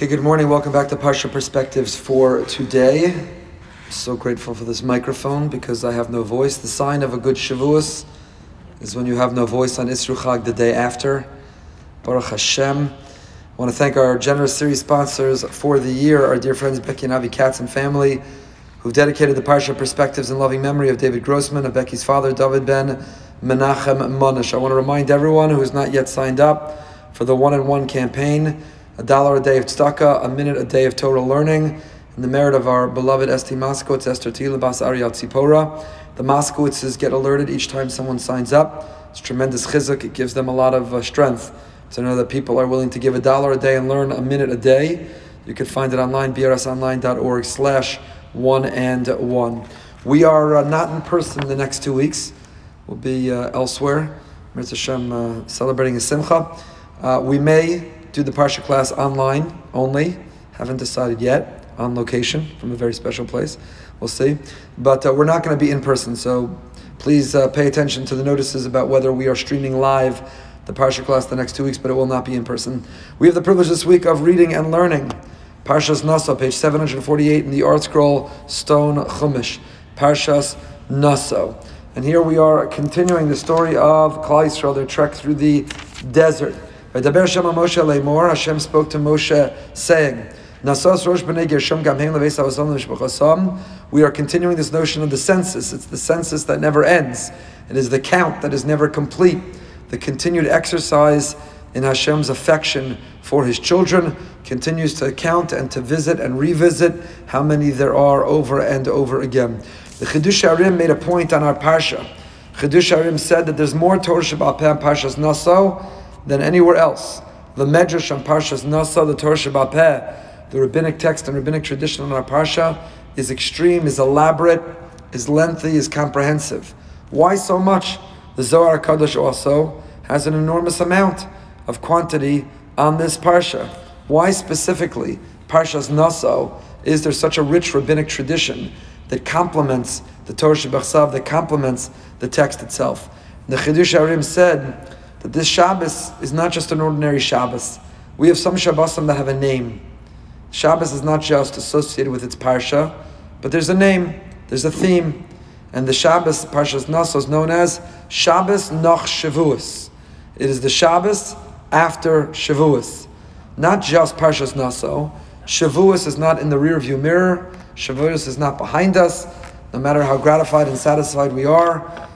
Okay, good morning. Welcome back to Parsha Perspectives for today. So grateful for this microphone because I have no voice. The sign of a good Shavuos is when you have no voice on Isru the day after. Baruch Hashem. I want to thank our generous series sponsors for the year, our dear friends Becky and Avi Katz and family, who've dedicated the Parsha Perspectives in loving memory of David Grossman, of Becky's father, David Ben Menachem Monish. I want to remind everyone who has not yet signed up for the one on one campaign a dollar a day of tzedakah, a minute a day of Torah learning, and the merit of our beloved Esti Moskowitz, Esther Tila Bas Ariel. The Moskowitzes get alerted each time someone signs up. It's tremendous chizuk. It gives them a lot of uh, strength to know that people are willing to give a dollar a day and learn a minute a day. You can find it online, brsonline.org slash one and one. We are uh, not in person the next two weeks. We'll be uh, elsewhere. Mirza Hashem uh, celebrating a simcha. Uh, we may do the Parsha class online only. Haven't decided yet on location from a very special place. We'll see. But uh, we're not going to be in person, so please uh, pay attention to the notices about whether we are streaming live the Parsha class the next two weeks, but it will not be in person. We have the privilege this week of reading and learning. Parshas Nasa, page 748 in the ArtScroll Stone Chumash. Parshas Nasa. And here we are continuing the story of Klal Yisrael, their trek through the desert. V'daber Hashem Moshe leimor. Hashem spoke to Moshe saying, "Nasos rosh b'nei Gershon gamhein leveis avosam l'mishpachasam." We are continuing this notion of the census. It's the census that never ends. It is the count that is never complete. The continued exercise in Hashem's affection for His children continues to count and to visit and revisit how many there are over and over again. The Chiddushei HaRim made a point on our parsha. Chiddushei HaRim said that there's more Torah Shabbat Parshas Naso than anywhere else. The Medrash on Parshas Nasa, the Torah Shabbat the rabbinic text and rabbinic tradition on our Parsha is extreme, is elaborate, is lengthy, is comprehensive. Why so much? The Zohar Kadosh also has an enormous amount of quantity on this Parsha. Why specifically Parshas Naso is there such a rich rabbinic tradition that complements the Torah Shabbat that complements the text itself? The Chiddushei HaRim said that this Shabbos is not just an ordinary Shabbos. We have some Shabbosim that have a name. Shabbos is not just associated with its parsha, but there's a name, there's a theme, and the Shabbos Parshas Naso is known as Shabbos Noch Shavuos. It is the Shabbos after Shavuos, not just Parshas Naso. Shavuos is not in the rearview mirror. Shavuos is not behind us. No matter how gratified and satisfied we are,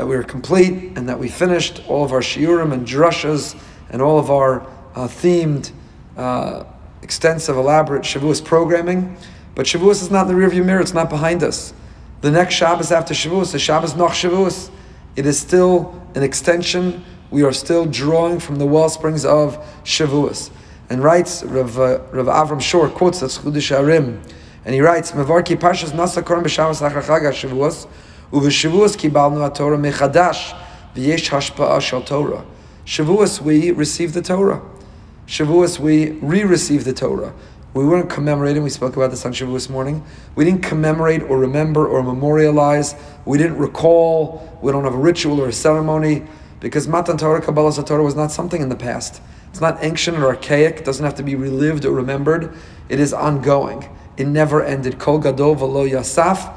that we are complete and that we finished all of our shiurim and drushas and all of our uh, themed, uh, extensive, elaborate Shavuos programming. But Shavuos is not in the rearview mirror, it's not behind us. The next Shabbos after Shavuos, the Shabbos Noch Shavuos, it is still an extension. We are still drawing from the well springs of Shavuos. And writes, Rav, uh, Rav Avram Shor quotes the Chiddushei HaRim, and he writes, Mevarki Parshas Nasa Koram B'Shabbos Achar Shavuos, Uveshavuos kibalnu Torah mechadash v'yesh hashpa'ah shel Torah. Shavuos we receive the Torah. Shavuos we re-receive the Torah. We weren't commemorating. We spoke about this on Shavuos morning. We didn't commemorate or remember or memorialize. We didn't recall. We don't have a ritual or a ceremony because Matan Torah, Kabbalah Torah was not something in the past. It's not ancient or archaic. It doesn't have to be relived or remembered. It is ongoing. It never ended. Kol gadol v'lo yasaf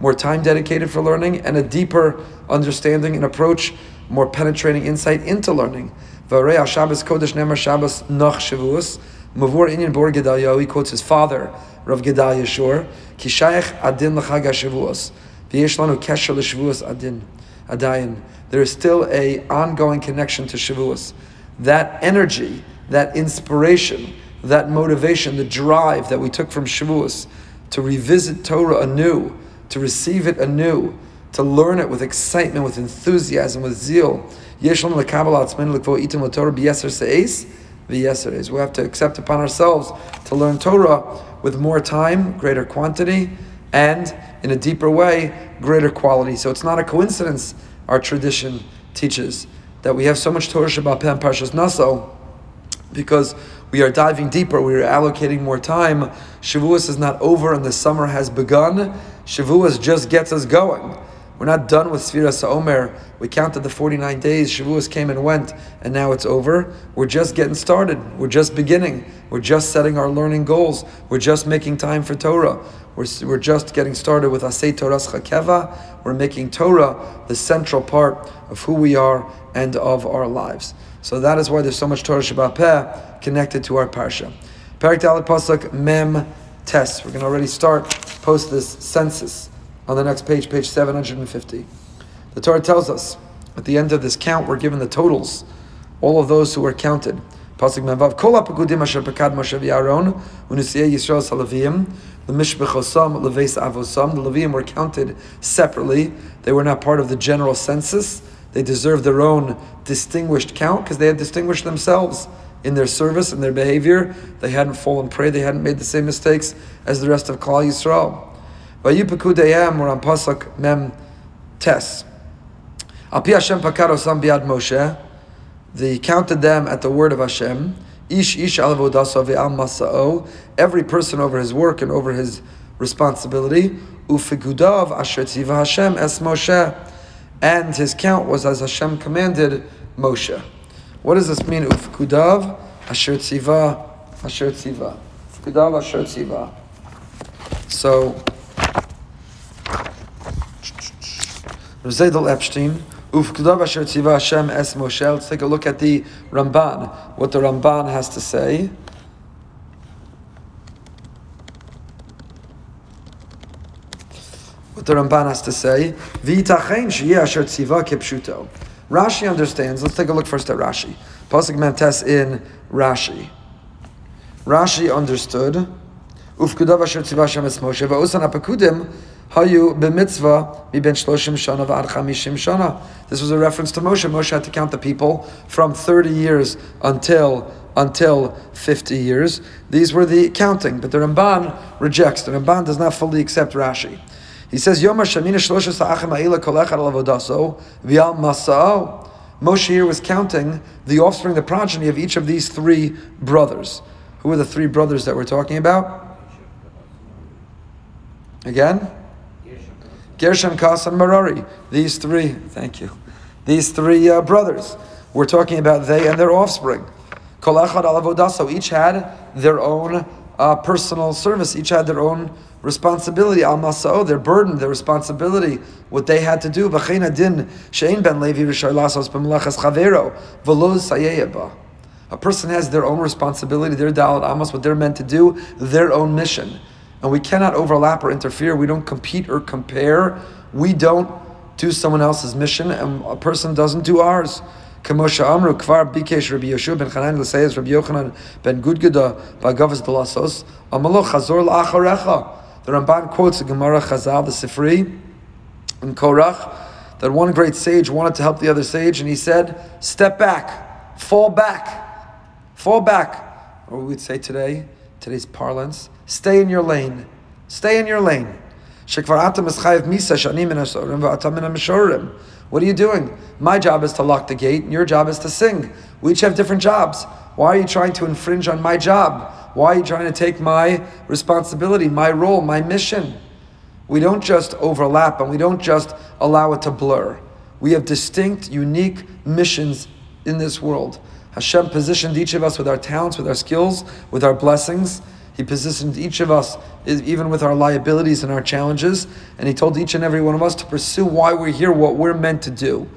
more time dedicated for learning, and a deeper understanding and approach, more penetrating insight into learning. He quotes his father, Rav Gedalia Shor, Adin Adin. There is still a ongoing connection to Shavuos. That energy, that inspiration, that motivation, the drive that we took from Shavuos to revisit Torah anew, to receive it anew, to learn it with excitement, with enthusiasm, with zeal. We have to accept upon ourselves to learn Torah with more time, greater quantity, and in a deeper way, greater quality. So it's not a coincidence, our tradition teaches, that we have so much Torah Shabbat and Parshas Naso, because we are diving deeper, we are allocating more time. Shavuos is not over and the summer has begun. Shavuos just gets us going. We're not done with Sfiras Omer. We counted the 49 days. Shavuos came and went, and now it's over. We're just getting started. We're just beginning. We're just setting our learning goals. We're just making time for Torah. We're, we're just getting started with Asay Torah's Chakeva. We're making Torah the central part of who we are and of our lives. So that is why there's so much Torah Sheba'al Peh connected to our Parsha. Perik Dalit Pasuk Mem Tes. We're going to already start post this census on the next page, page 750. The Torah tells us at the end of this count, we're given the totals, all of those who were counted. Pasuk Mevav, Kol HaPekudim Asher Pekad Moshe v'Aaron, Unisiyeh Yisrael Salavim, the Mishbechosam, Leves Avosam, the Levim were counted separately. They were not part of the general census. They deserved their own distinguished count because they had distinguished themselves in their service and their behavior. They hadn't fallen prey, they hadn't made the same mistakes as the rest of Klal Yisrael. Vayipeku deyam, we're on Pasuk Mem Tes. Api Hashem pakar biad Moshe. They counted them at the word of Hashem. Ish ish al masao. Every person over his work and over his responsibility. Ufigudav asher tziva Hashem es Moshe. And his count was as Hashem commanded Moshe. What does this mean? Ufigudav asher tziva asher tziva. Ufigudav asher tziva. So Zaydel Epstein, Ufkdav Asher Tziva Hashem Es Moshe. Let's take a look at the Ramban, what the Ramban has to say. What the Ramban has to say. V'itachein sheyeh asher tziva kepshuto. Rashi understands. Let's take a look first at Rashi. Pasuk Memtes in Rashi. Rashi understood. Ufkudav asher tziva es Moshe. Va'usan apekudim Hayu b'mitzvah mi ben shloshim shana v'ad chamishim shana. This was a reference to Moshe. Moshe had to count the people from 30 years until until 50 years. These were the counting, but the Ramban rejects. The Ramban does not fully accept Rashi. He says, Yom Hashamina Shloshes Ta'achim Ha'ila Kol Echad Al Masa'o. Moshe here was counting the offspring, the progeny of each of these three brothers. Who are the three brothers that we're talking about? Again? Gershon, Kas, and Merari. These three, thank you. These three uh, brothers. We're talking about they and their offspring. Kol echad al Each had their own uh, personal service. Each had their own responsibility. Al masao, their burden, their responsibility, what they had to do. V'chein din ben levi chavero sayeyeba. A person has their own responsibility, their dalat amos, what they're meant to do, their own mission and we cannot overlap or interfere. We don't compete or compare. We don't do someone else's mission, and a person doesn't do ours. Kamosha Amru Kvar Bikesh Rabbi Yeshua ben Chanan L'Seyes Rabbi Yochanan ben Gudgada Bagavis Delasos Amalo Chazor La'acharecha. The Ramban quotes the Gemara Chazal, the Sifri, in Korach, that one great sage wanted to help the other sage, and he said, "Step back, fall back, fall back." Or we would say today, today's parlance, Stay in your lane. Stay in your lane. What are you doing? My job is to lock the gate, and your job is to sing. We each have different jobs. Why are you trying to infringe on my job? Why are you trying to take my responsibility, my role, my mission? We don't just overlap and we don't just allow it to blur. We have distinct, unique missions in this world. Hashem positioned each of us with our talents, with our skills, with our blessings, he positioned each of us, even with our liabilities and our challenges, and He told each and every one of us to pursue why we're here, what we're meant to do.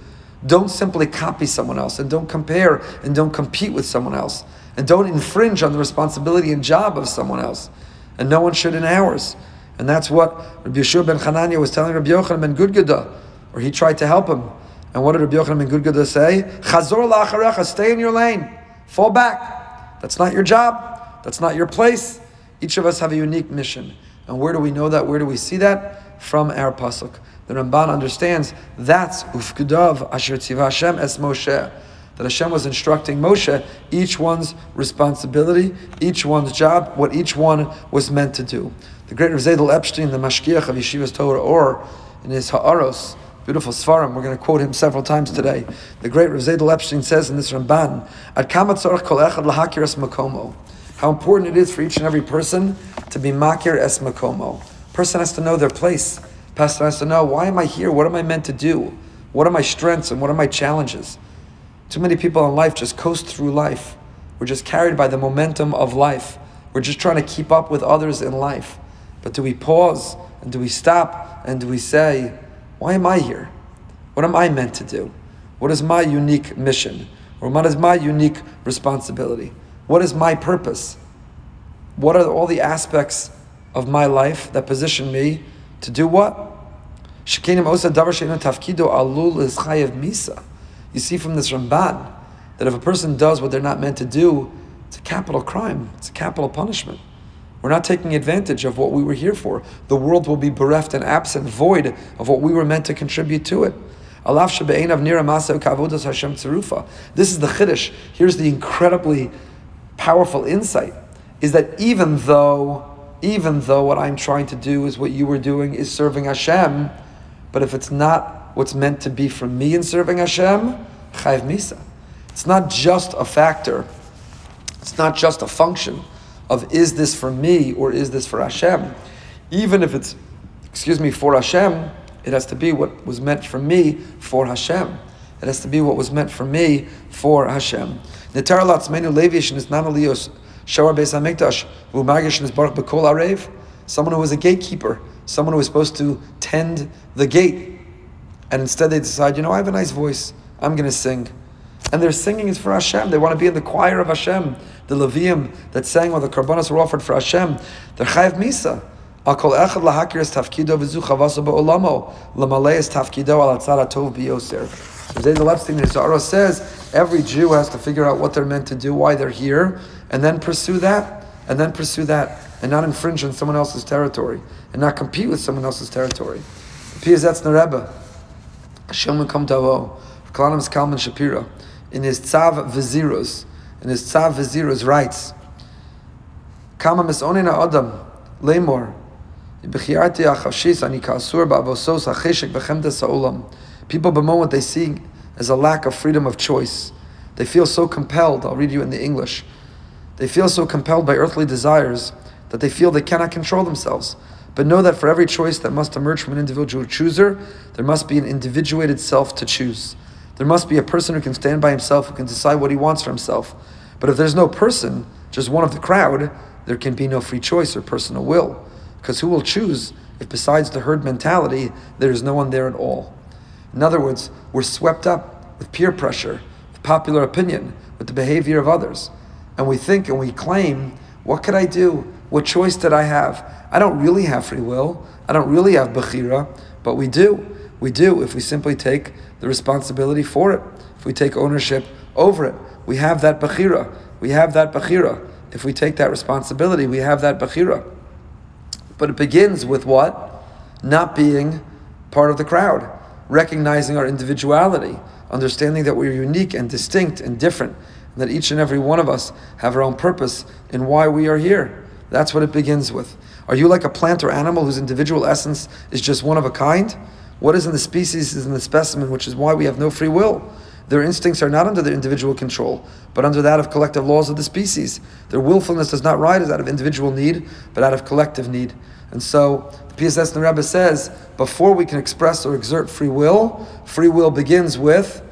Don't simply copy someone else, and don't compare, and don't compete with someone else, and don't infringe on the responsibility and job of someone else. And no one should in ours. And that's what Rabbi Yeshua ben Hanania was telling Rabbi Yochanan ben Gudgada, or he tried to help him. And what did Rabbi Yochanan ben Gudgada say? Chazor stay in your lane, fall back. That's not your job. That's not your place. Each of us have a unique mission. And where do we know that? Where do we see that? From our pasuk. The Ramban understands that's ufkudav asher Hashem es Moshe. that Hashem was instructing Moshe each one's responsibility, each one's job, what each one was meant to do. The great Rav Zedel Epstein, the Mashgiach of Yeshiva's Torah Or, in his Ha'aros, beautiful Svarim, we're going to quote him several times today. The great Rav Zedel Epstein says in this Ramban, Ad kol echad es makomo. How important it is for each and every person to be makir es makomo. Person has to know their place. Pastor has to know, why am I here? What am I meant to do? What are my strengths and what are my challenges? Too many people in life just coast through life. We're just carried by the momentum of life. We're just trying to keep up with others in life. But do we pause and do we stop and do we say, why am I here? What am I meant to do? What is my unique mission? Or what is my unique responsibility? What is my purpose? What are all the aspects of my life that position me to do what? You see from this Ramban that if a person does what they're not meant to do, it's a capital crime. It's a capital punishment. We're not taking advantage of what we were here for. The world will be bereft and absent, void of what we were meant to contribute to it. This is the Chiddush. Here's the incredibly powerful insight is that even though even though what I'm trying to do is what you were doing is serving Hashem, but if it's not what's meant to be for me in serving Hashem, chayv misa. It's not just a factor. It's not just a function of is this for me or is this for Hashem. Even if it's, excuse me, for Hashem, it has to be what was meant for me for Hashem. It has to be what was meant for me for Hashem. Netar latzmenu levish is not aliyos shawar beis hamikdash v'umagish is baruch b'kol arev. Someone who was a gatekeeper, someone who was supposed to tend the gate, and instead they decide, you know, I have a nice voice, I'm going to sing, and their singing is for Hashem. They want to be in the choir of Hashem, the Levium that sang while the karbanos were offered for Hashem. They're chayav misa. Akol echad lahakir es tafkido v'zu chavaso ba'olamo lamalei es tafkido al atzara tov biyoser. So the Epstein Zara says every Jew has to figure out what they're meant to do, why they're here, and then pursue that, and then pursue that, and not infringe on someone else's territory, and not compete with someone else's territory. Piazetzner Rebbe, Hashem come Davo, Kalonymus Kalman Shapira, in his Tzav V'Ziruz, in his Tzav V'Ziruz writes, Kama misonina Adam, Lemor, Bechiyarti achashis ani kasur ba'avosos hacheshek bechemdes sa'olam. People bemoan what they see as a lack of freedom of choice. They feel so compelled, I'll read you in the English. They feel so compelled by earthly desires that they feel they cannot control themselves. But know that for every choice that must emerge from an individual chooser, there must be an individuated self to choose. There must be a person who can stand by himself, who can decide what he wants for himself. But if there's no person, just one of the crowd, there can be no free choice or personal will. Because who will choose if besides the herd mentality, there is no one there at all? In other words, we're swept up with peer pressure, with popular opinion, with the behavior of others. And we think and we claim, what could I do? What choice did I have? I don't really have free will. I don't really have Bechira, but we do. We do if we simply take the responsibility for it, if we take ownership over it. We have that Bechira. We have that Bechira. If we take that responsibility, we have that Bechira. But it begins with what? Not being part of the crowd recognizing our individuality, understanding that we're unique and distinct and different, and that each and every one of us have our own purpose in why we are here. That's what it begins with. Are you like a plant or animal whose individual essence is just one of a kind? What is in the species is in the specimen, which is why we have no free will. Their instincts are not under their individual control, but under that of collective laws of the species. Their willfulness does not rise out of individual need, but out of collective need. And so the Piazetzner Rebbe says, before we can express or exert free will, free will begins with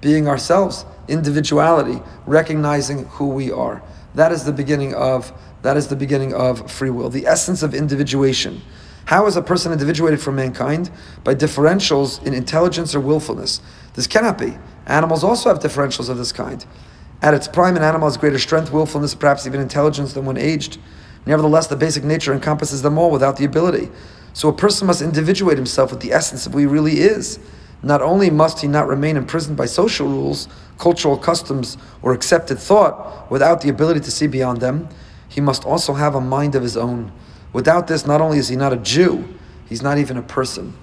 being ourselves, individuality, recognizing who we are. That is the beginning of that is the beginning of free will, the essence of individuation. How is a person individuated from mankind? By differentials in intelligence or willfulness. This cannot be. Animals also have differentials of this kind. At its prime, an animal has greater strength, willfulness, perhaps even intelligence than when aged. Nevertheless, the basic nature encompasses them all without the ability. So a person must individuate himself with the essence of who he really is. Not only must he not remain imprisoned by social rules, cultural customs, or accepted thought without the ability to see beyond them, he must also have a mind of his own. Without this, not only is he not a Jew, he's not even a person.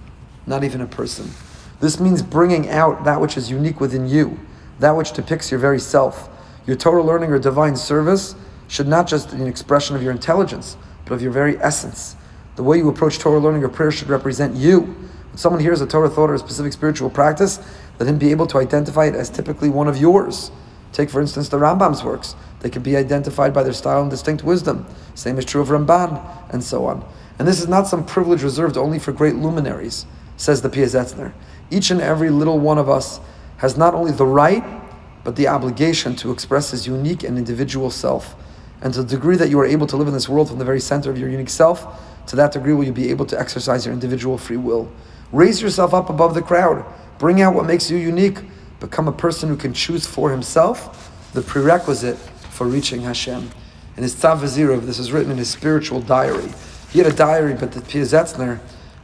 Not even a person. This means bringing out that which is unique within you, that which depicts your very self. Your Torah learning or divine service should not just be an expression of your intelligence, but of your very essence. The way you approach Torah learning or prayer should represent you. When someone hears a Torah thought or a specific spiritual practice, let him be able to identify it as typically one of yours. Take, for instance, the Rambam's works. They can be identified by their style and distinct wisdom. Same is true of Ramban, and so on. And this is not some privilege reserved only for great luminaries, says the Piazetzner. Each and every little one of us has not only the right, but the obligation to express his unique and individual self. And to the degree that you are able to live in this world from the very center of your unique self, to that degree will you be able to exercise your individual free will. Raise yourself up above the crowd. Bring out what makes you unique. Become a person who can choose for himself the prerequisite for reaching Hashem. In his Tzav V'Ziruz, this is written in his spiritual diary. He had a diary, but the Piazetzner,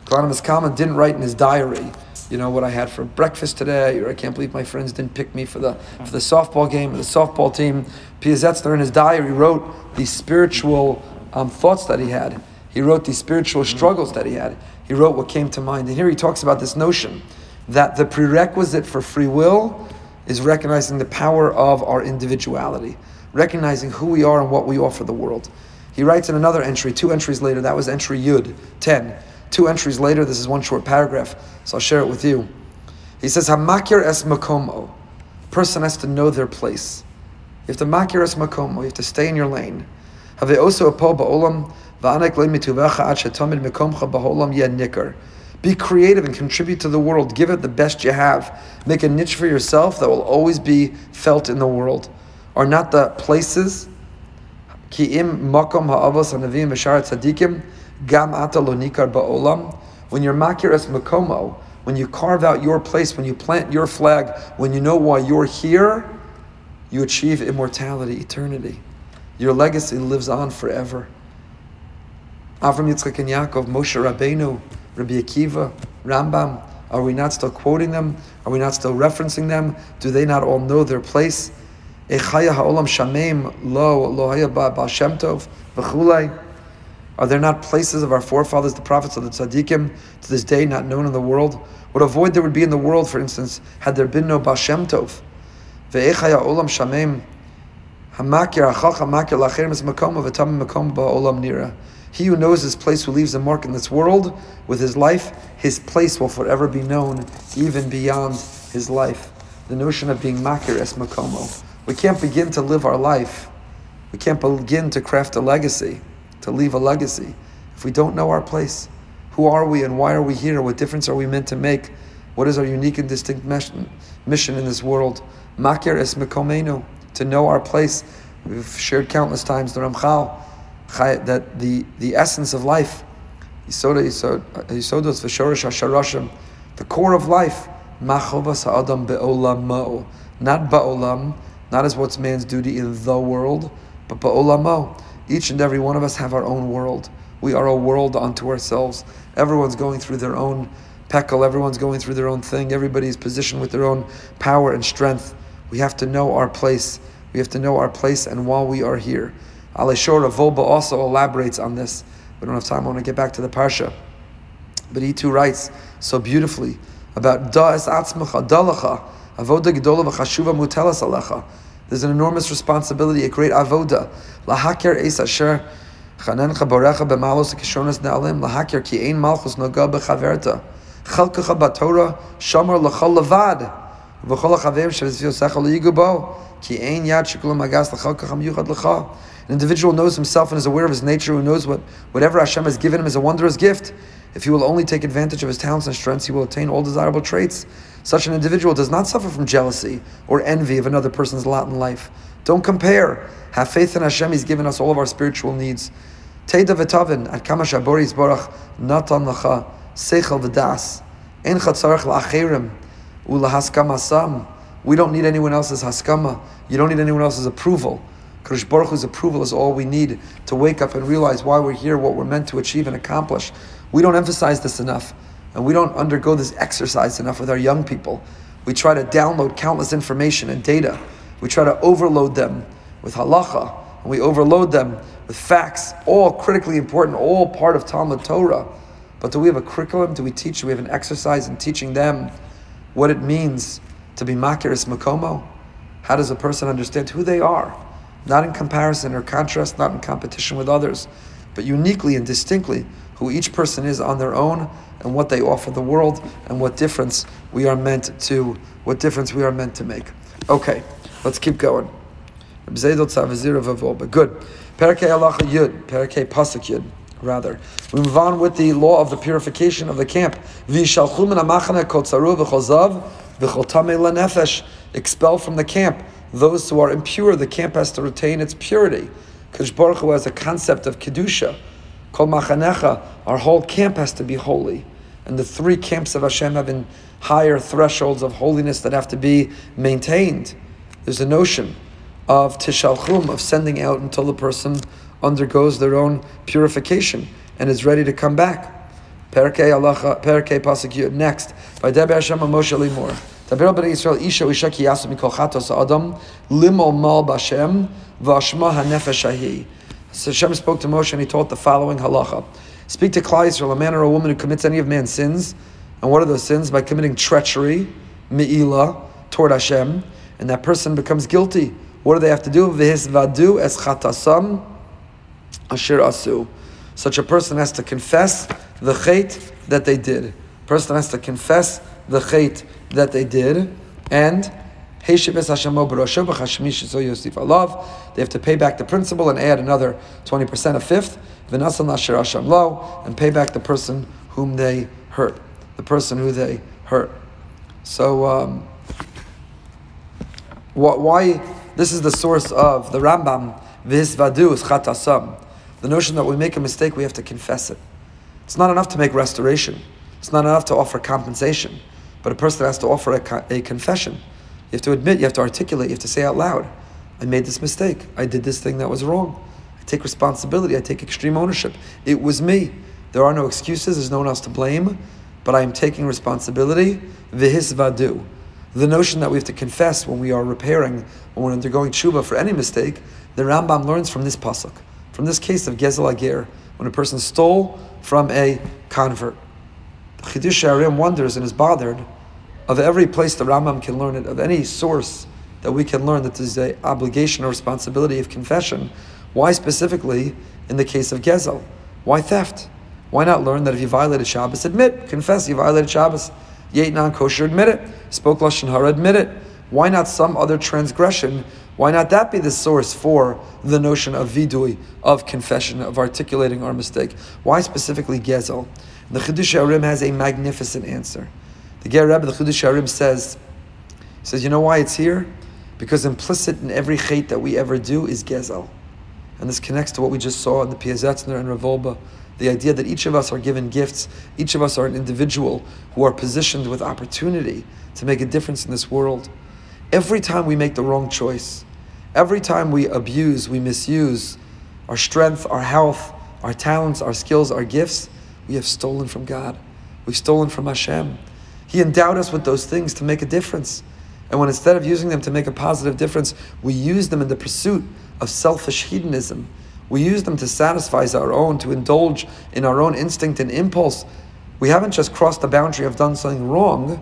Kalonymus Kalman, didn't write in his diary you know what I had for breakfast today, or I can't believe my friends didn't pick me for the for the softball game, the softball team. Piazetzner in his diary wrote these spiritual um, thoughts that he had. He wrote these spiritual struggles that he had. He wrote what came to mind, and here he talks about this notion that the prerequisite for free will is recognizing the power of our individuality, recognizing who we are and what we offer the world. He writes in another entry, two entries later, that was entry Yud, 10. Two entries later, this is one short paragraph, so I'll share it with you. He says, Hamakir es makomo. Person has to know their place. You have to makir es makomo. You have to stay in your lane. Have also apo ba'olam va'anek le mituvecha ad shetomid mekomcha ba'olam yed nikar. Be creative and contribute to the world. Give it the best you have. Make a niche for yourself that will always be felt in the world. Are not the places ki im makom ha'avos hanavim v'shar tzadikim Gam ata lonikar ba'olam. When you're makir es makomo, when you carve out your place, when you plant your flag, when you know why you're here, you achieve immortality, eternity. Your legacy lives on forever. Avram Yitzchak and Yaakov, Moshe Rabbeinu, Rabbi Akiva, Rambam, are we not still quoting them? Are we not still referencing them? Do they not all know their place? Echaya ha'olam lo v'chulei. Are there not places of our forefathers, the prophets of the tzaddikim, to this day not known in the world? What a void there would be in the world, for instance, had there been no Baal Shem Tov. Hamakir. He who knows his place, who leaves a mark in this world with his life, his place will forever be known, even beyond his life. The notion of being makir es makomo. We can't begin to live our life. We can't begin to craft a legacy to leave a legacy. If we don't know our place, who are we and why are we here? What difference are we meant to make? What is our unique and distinct mission in this world? Makir es mekomenu, to know our place. We've shared countless times the Ramchal, that the, the essence of life, the core of life, not ba'olam, not as what's man's duty in the world, but ba'olamo each and every one of us have our own world. We are a world unto ourselves. Everyone's going through their own peckle, everyone's going through their own thing, everybody's positioned with their own power and strength. We have to know our place. We have to know our place and while we are here. Aleshora Volba also elaborates on this. We don't have time, I want to get back to the Parsha. But he too writes so beautifully about Da'es Atzmacha Dalacha, Avoda Gedola V'chashuva Mutelas Alecha. There's an enormous responsibility, a great avoda. Lahakir es asher chanencha borecha b'malos kishonas na'alim. Lahakir ki ein malchus noga b'chaverta. Chalkacha b'torah shamar l'chol levad. V'chol ha'chavim shevizviyosecha liyigu bo. Ki ein yad shikulam agas l'chalkacha miyuchad l'cha. An individual knows himself and is aware of his nature, who knows what whatever Hashem has given him is a wondrous gift. If he will only take advantage of his talents and strengths, he will attain all desirable traits. Such an individual does not suffer from jealousy or envy of another person's lot in life. Don't compare. Have faith in Hashem. He's given us all of our spiritual needs. Teida v'tavin at kama shaboris barach lacha seichel v'das en chatzarach la'acherim ulahaskamasam. We don't need anyone else's haskama. You don't need anyone else's approval. Kadosh Baruch Hu's approval is all we need to wake up and realize why we're here, what we're meant to achieve and accomplish. We don't emphasize this enough. And we don't undergo this exercise enough with our young people. We try to download countless information and data. We try to overload them with halacha, and we overload them with facts, all critically important, all part of Talmud Torah. But do we have a curriculum? Do we teach? Do we have an exercise in teaching them what it means to be makiris makomo? How does a person understand who they are? Not in comparison or contrast, not in competition with others, but uniquely and distinctly who each person is on their own and what they offer the world and what difference we are meant to what difference we are meant to make. Okay, let's keep going. Good. Yud, pasuk yud rather. We move on with the law of the purification of the camp. Expel from the camp those who are impure. The camp has to retain its purity. Because Baruch Hu has a concept of kedusha. Kol machanecha. Our whole camp has to be holy. And the three camps of Hashem have higher thresholds of holiness that have to be maintained. There's a notion of tishalchum, of sending out until the person undergoes their own purification and is ready to come back. Perkei Allah, Perkei Pasuk Next, by Deber Hashem Moshe Limor. Israel Yasu Mikol Chatos Adam Limol Mal Bashem Vashma HaNefesh Ahi. So Hashem spoke to Moshe and he taught the following halacha. Speak to Klal Yisrael, a man or a woman who commits any of man's sins. And what are those sins? By committing treachery, me'ilah, toward Hashem. And that person becomes guilty. What do they have to do? V'his vadu es chatasam Ashir Asu. Such a person has to confess the chait that they did. Person has to confess the chait that they did, and they have to pay back the principal and add another 20%, a fifth, and pay back the person whom they hurt, the person who they hurt. So, um, why? This is the source of the Rambam. The notion that we make a mistake, we have to confess it. It's not enough to make restoration. It's not enough to offer compensation. But a person has to offer a, a confession. You have to admit, you have to articulate, you have to say out loud, I made this mistake. I did this thing that was wrong. I take responsibility. I take extreme ownership. It was me. There are no excuses. There's no one else to blame. But I am taking responsibility. Vihis vadu. The notion that we have to confess when we are repairing, when we're undergoing tshuva for any mistake, the Rambam learns from this pasuk from this case of Gezel HaGer, when a person stole from a convert. Chiddushei HaRim wonders and is bothered of every place the Rambam can learn it, of any source that we can learn that there's an obligation or responsibility of confession. Why specifically in the case of Gezel? Why theft? Why not learn that if you violated Shabbos, admit, confess you violated Shabbos? You ate non-kosher, admit it. Spoke lashon hara, admit it. Why not some other transgression why not that be the source for the notion of vidui, of confession, of articulating our mistake? Why specifically Gezel? The Chiddushei HaRim has a magnificent answer. The Ger Rebbe, the Chiddushei HaRim says, he says, you know why it's here? Because implicit in every chait that we ever do is Gezel. And this connects to what we just saw in the Piazetzner and Rav Wolbe. The idea that each of us are given gifts, each of us are an individual who are positioned with opportunity to make a difference in this world. Every time we make the wrong choice, Every time we abuse, we misuse our strength, our health, our talents, our skills, our gifts, we have stolen from God. We've stolen from Hashem. He endowed us with those things to make a difference. And when instead of using them to make a positive difference, we use them in the pursuit of selfish hedonism, we use them to satisfy our own, to indulge in our own instinct and impulse. We haven't just crossed the boundary of done something wrong,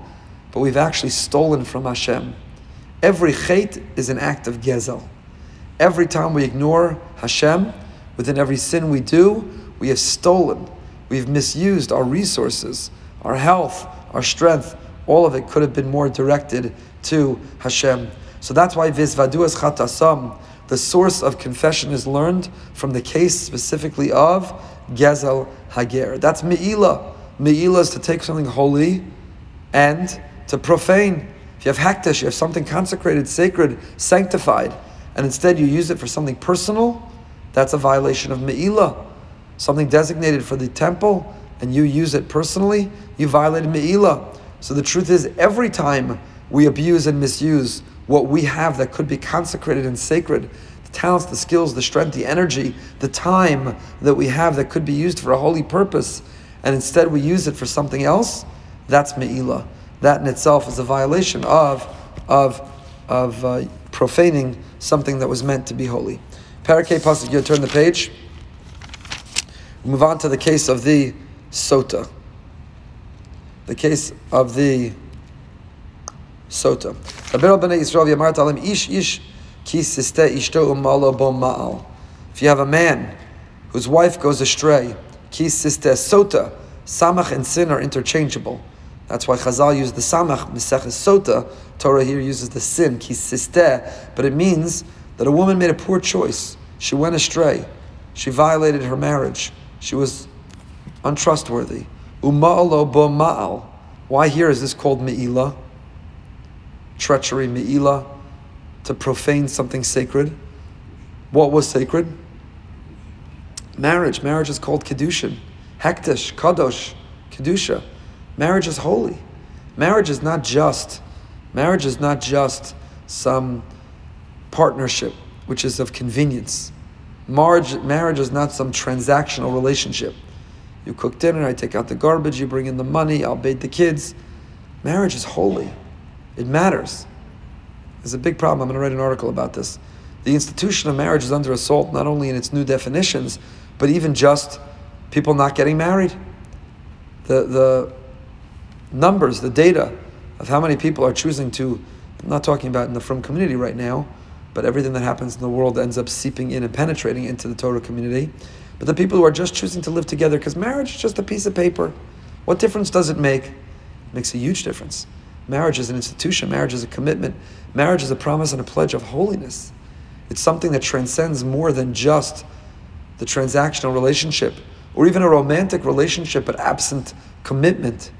but we've actually stolen from Hashem. Every chait is an act of gezel. Every time we ignore Hashem, within every sin we do, we have stolen, we've misused our resources, our health, our strength. All of it could have been more directed to Hashem. So that's why Vizvaduas Chatasam, the source of confession is learned from the case specifically of Gezel Hager. That's Me'ilah. Me'ilah is to take something holy and to profane. If you have hakdash, you have something consecrated, sacred, sanctified, and instead you use it for something personal, that's a violation of me'ilah. Something designated for the temple, and you use it personally, you violated me'ilah. So the truth is, every time we abuse and misuse what we have that could be consecrated and sacred, the talents, the skills, the strength, the energy, the time that we have that could be used for a holy purpose, and instead we use it for something else, that's me'ilah that in itself is a violation of, of, of uh, profaning something that was meant to be holy. Parakeh Pasuk, you turn the page. Move on to the case of the sota. The case of the sota. If you have a man whose wife goes astray, ki siste sota, samach and sin are interchangeable. That's why Chazal used the samach, Mesech sota. Torah here uses the sin, ki siste, but it means that a woman made a poor choice. She went astray. She violated her marriage. She was untrustworthy. Uma'alo bo ma'al. Why here is this called me'ila? Treachery, me'ila, to profane something sacred. What was sacred? Marriage. Marriage is called kedushin. Hektish, kadosh, kedusha. Marriage is holy. Marriage is not just, marriage is not just some partnership which is of convenience. Marriage, marriage is not some transactional relationship. You cook dinner, I take out the garbage, you bring in the money, I'll bathe the kids. Marriage is holy. It matters. There's a big problem. I'm going to write an article about this. The institution of marriage is under assault not only in its new definitions, but even just people not getting married. The, the numbers, the data of how many people are choosing to, I'm not talking about in the frum community right now, but everything that happens in the world ends up seeping in and penetrating into the Torah community. But the people who are just choosing to live together, because marriage is just a piece of paper, what difference does it make? It makes a huge difference. Marriage is an institution, marriage is a commitment, marriage is a promise and a pledge of holiness. It's something that transcends more than just the transactional relationship or even a romantic relationship but absent commitment.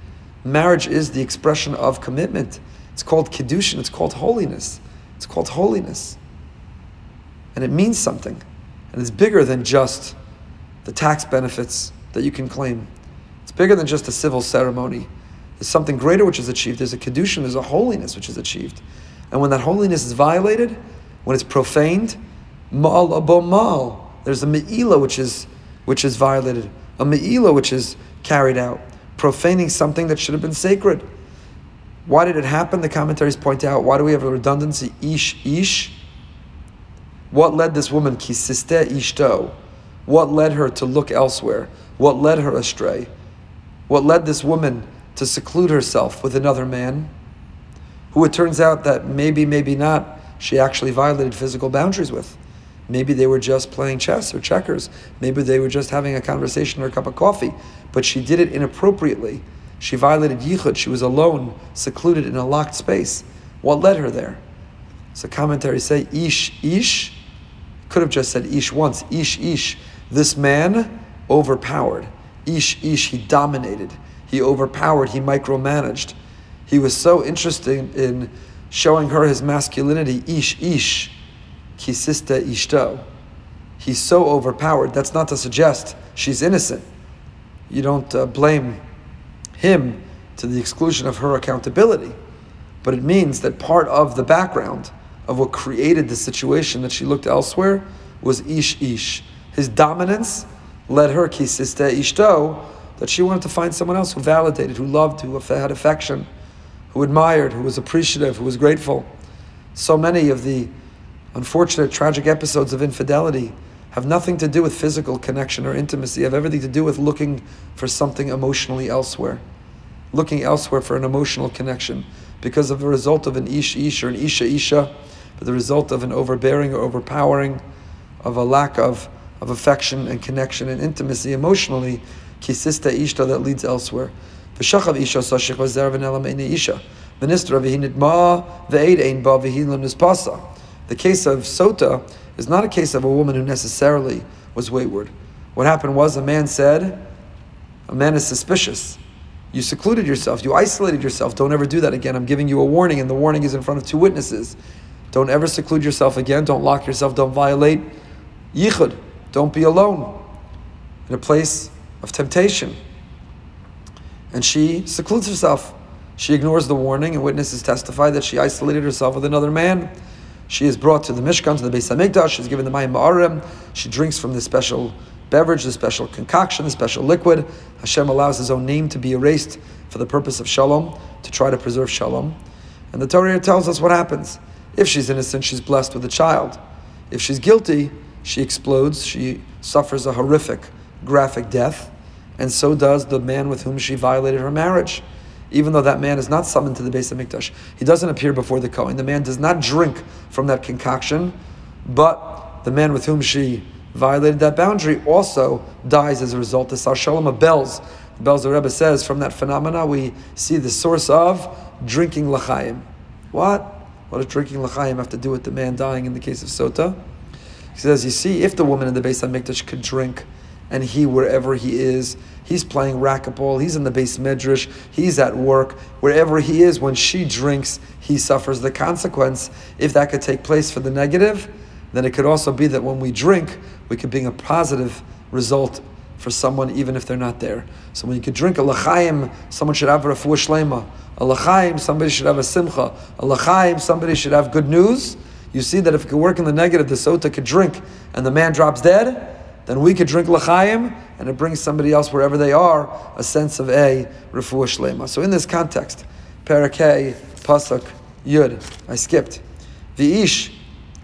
Marriage is the expression of commitment. It's called kiddushin, it's called holiness. It's called holiness. And it means something. And it's bigger than just the tax benefits that you can claim. It's bigger than just a civil ceremony. There's something greater which is achieved. There's a kedushin, there's a holiness which is achieved. And when that holiness is violated, when it's profaned, ma'al abo ma'al, there's a me'ila which is which is violated, a me'ila which is carried out, profaning something that should have been sacred. Why did it happen? The commentaries point out why do we have a redundancy? Ish, ish. What led this woman, kisiste ishto? What led her to look elsewhere? What led her astray? What led this woman to seclude herself with another man, who it turns out that maybe, maybe not, she actually violated physical boundaries with? Maybe they were just playing chess or checkers. Maybe they were just having a conversation or a cup of coffee. But she did it inappropriately. She violated yichud. She was alone, secluded in a locked space. What led her there? So commentaries say, Ish, Ish, could have just said Ish once. Ish, Ish. This man overpowered. Ish, Ish, he dominated. He overpowered. He micromanaged. He was so interested in showing her his masculinity. Ish, Ish kisista ishto. He's so overpowered. That's not to suggest she's innocent. You don't uh, blame him to the exclusion of her accountability. But it means that part of the background of what created the situation that she looked elsewhere was ish ish. His dominance led her kisista ishto that she wanted to find someone else who validated, who loved, who had affection, who admired, who was appreciative, who was grateful. So many of the unfortunate, tragic episodes of infidelity have nothing to do with physical connection or intimacy, have everything to do with looking for something emotionally elsewhere. Looking elsewhere for an emotional connection because of the result of an ish ish or an isha isha, but the result of an overbearing or overpowering, of a lack of, of affection and connection and intimacy emotionally, kisista ishta that leads elsewhere. V'shachav isha sashich isha. Ba. The case of Sota is not a case of a woman who necessarily was wayward. What happened was a man said, A man is suspicious. You secluded yourself, you isolated yourself. Don't ever do that again. I'm giving you a warning, and the warning is in front of two witnesses. Don't ever seclude yourself again. Don't lock yourself. Don't violate yichud. Don't be alone in a place of temptation. And she secludes herself. She ignores the warning, and witnesses testify that she isolated herself with another man. She is brought to the Mishkan, to the Beis Hamikdash. She's given the Mayim Ma'arim. She drinks from the special beverage, the special concoction, the special liquid. Hashem allows His own name to be erased for the purpose of shalom, to try to preserve shalom. And the Torah tells us what happens. If she's innocent, she's blessed with a child. If she's guilty, she explodes. She suffers a horrific, graphic death. And so does the man with whom she violated her marriage. even though that man is not summoned to the Beis HaMikdash. He doesn't appear before the Kohen. The man does not drink from that concoction, but the man with whom she violated that boundary also dies as a result. The Sar Shalom of Belz, the bells the Rebbe says, from that phenomena we see the source of drinking l'chaim. What? What does drinking l'chaim have to do with the man dying in the case of Sota? He says, you see, if the woman in the Beis HaMikdash could drink, and he, wherever he is, he's playing racquetball, he's in the beis medrash, he's at work, wherever he is, when she drinks, he suffers the consequence. If that could take place for the negative, then it could also be that when we drink, we could bring a positive result for someone even if they're not there. So when you could drink a lachaim, someone should have a refuah shlema. A lachaim, somebody should have a simcha. A lachaim, somebody should have good news. You see that if it could work in the negative, the sota could drink and the man drops dead, then we could drink l'chaim, and it brings somebody else wherever they are a sense of a refuah shlema. So in this context, parakeh pasuk yud, I skipped. The ish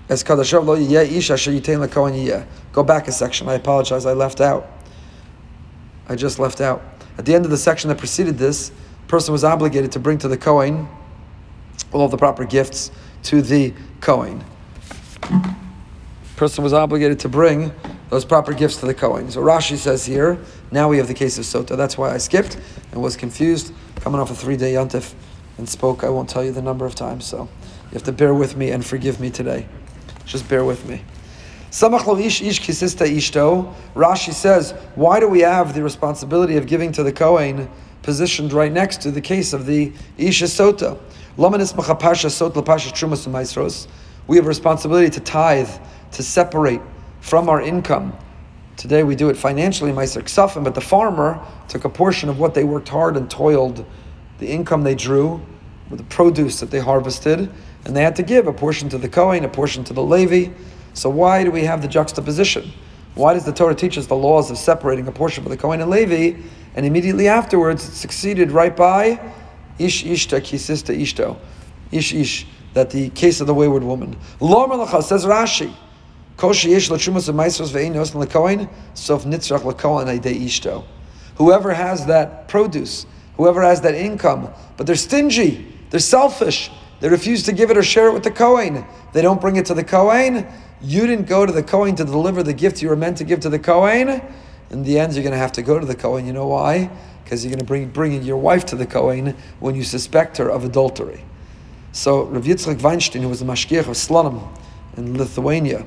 as kadashav lo yiyeh ish asher yitain lekohen yiyeh. Go back a section. I apologize. I left out. I just left out. At the end of the section that preceded this, person was obligated to bring to the Kohen all of the proper gifts to the Kohen. Person was obligated to bring those proper gifts to the Kohen. So Rashi says here, now we have the case of Sota. That's why I skipped and was confused, coming off a three day yontif and spoke, I won't tell you the number of times, so you have to bear with me and forgive me today. Just bear with me. Rashi says, why do we have the responsibility of giving to the Kohen positioned right next to the case of the Isha Sota? We have a responsibility to tithe, to separate from our income. Today we do it financially, Meiser Ksafim, but the farmer took a portion of what they worked hard and toiled, the income they drew, with the produce that they harvested, and they had to give a portion to the Kohen, a portion to the Levi. So why do we have the juxtaposition? Why does the Torah teach us the laws of separating a portion for the Kohen and Levi, and immediately afterwards succeeded right by Ish Ishta Kisista Ishto, Ish Ish, that the case of the wayward woman. Lo Malacha says Rashi, koshi ish lachumas maestros ve'inos lekoin sof nitzrach lekoin aide ishto. Whoever has that produce, whoever has that income, but they're stingy, they're selfish, they refuse to give it or share it with the Kohen. They don't bring it to the Kohen. You didn't go to the Kohen to deliver the gift you were meant to give to the Kohen. In the end, you're going to have to go to the Kohen. You know why? Because you're going to bring bringing your wife to the Kohen when you suspect her of adultery. So Rav Yitzchak Weinstein, who was a mashgiach of Slonim in Lithuania,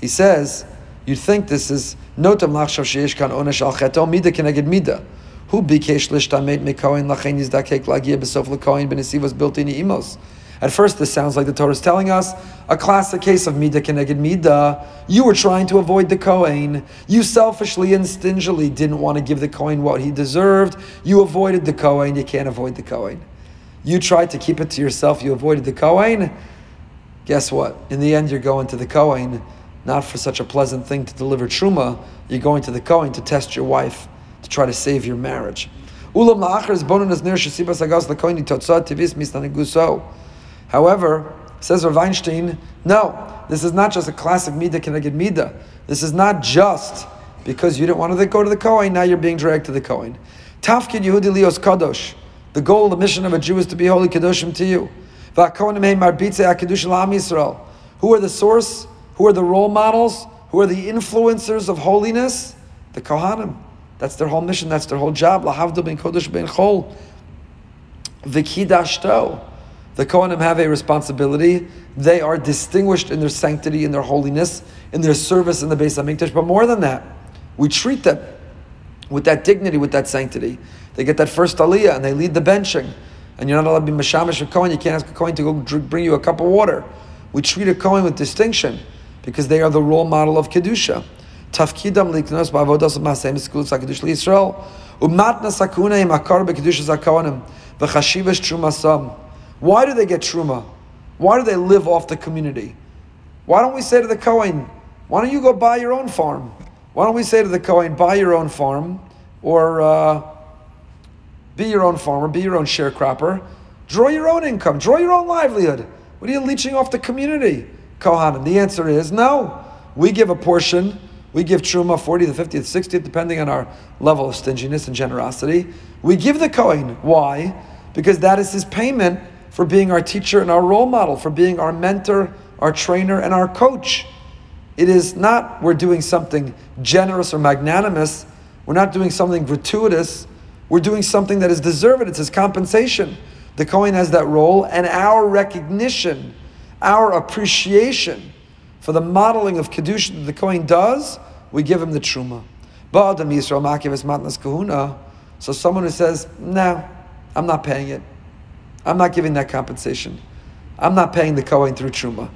he says, you'd think this is notam lachshav sheyesh kan onesh al cheto mida keneged mida. Who bikesh lishtamet mekohen lachen yizdakek lagia besof lekohen benesivos built in imos. At first, this sounds like the Torah is telling us a classic case of Mida Keneged Mida. You were trying to avoid the Kohen. You selfishly and stingily didn't want to give the Kohen what he deserved. You avoided the Kohen. You can't avoid the Kohen. You tried to keep it to yourself. You avoided the Kohen. Guess what? In the end, you're going to the Kohen, not for such a pleasant thing to deliver Truma. You're going to the Kohen to test your wife, to try to save your marriage. Ulam la'achar is bonon as ner shesibas agas l'kohen totzah tivis misnaneguso. However, says Rav Weinstein, no, this is not just a classic Mida Keneged Mida. This is not just because you didn't want to go to the Kohen, now you're being dragged to the Kohen. Tafkid Yehudi Lios Kadosh. The goal, the mission of a Jew is to be holy Kedoshim to you. Who are the source? Who are the role models? Who are the influencers of holiness? The Kohanim. That's their whole mission. That's their whole job. Lahavdil ben Kodesh ben Chol. Vikidashto. The Kohanim have a responsibility. They are distinguished in their sanctity, in their holiness, in their service in the Beis Hamikdash. But more than that, we treat them with that dignity, with that sanctity. They get that first aliyah and they lead the benching. And you're not allowed to be mashamish a Kohen. You can't ask a Kohen to go drink, bring you a cup of water. We treat a Kohen with distinction because they are the role model of Kedusha. Tafkidam liknos ba'avodas ma'asem eskulas HaKedush Yisrael. Umatna sakuna im akar be'kedusha zakonim. V'chashivas trumasam. Why do they get truma? Why do they live off the community? Why don't we say to the Kohen, why don't you go buy your own farm? Why don't we say to the Kohen, buy your own farm, or uh, be your own farmer, be your own sharecropper, draw your own income, draw your own livelihood. What are you leeching off the community, Kohanim? The answer is no. We give a portion, we give truma 40 to 50 to 60, depending on our level of stinginess and generosity. We give the Kohen. Why? Because that is his payment for being our teacher and our role model, for being our mentor, our trainer, and our coach. It is not we're doing something generous or magnanimous. We're not doing something gratuitous. We're doing something that is deserved. It's his compensation. The Kohen has that role, and our recognition, our appreciation for the modeling of Kedusha that the Kohen does, we give him the Truma. So someone who says, no, I'm not paying it. I'm not giving that compensation. I'm not paying the Kohen through Truma.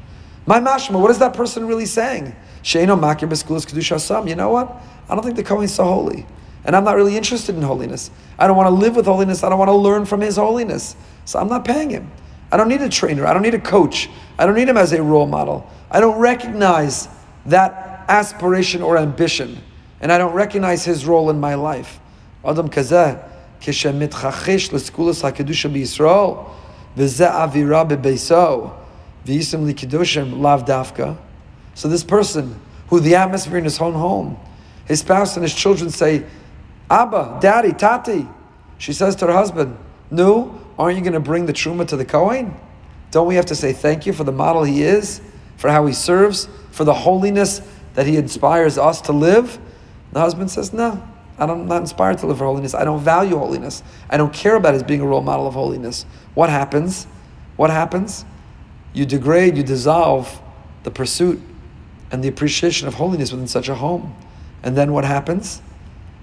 My mashma, what is that person really saying? Sheino makir b'skulas kedusha sam. You know what? I don't think the Kohen's so holy, and I'm not really interested in holiness. I don't want to live with holiness. I don't want to learn from his holiness. So I'm not paying him. I don't need a trainer. I don't need a coach. I don't need him as a role model. I don't recognize that aspiration or ambition, and I don't recognize his role in my life. Adam kazeh כשמתכחש לסקולס הקדושה בישראל, וזה אווירה בביסו, וישם לקדושים לאו דווקא. So this person, who the atmosphere in his own home, his spouse and his children say, Abba, Daddy, Tati. She says to her husband, No, aren't you going to bring the truma to the Kohen? Don't we have to say thank you for the model he is, for how he serves, for the holiness that he inspires us to live? The husband says, No, I'm not inspired to live for holiness. I don't value holiness. I don't care about as being a role model of holiness. What happens? What happens? You degrade, you dissolve the pursuit and the appreciation of holiness within such a home. And then what happens?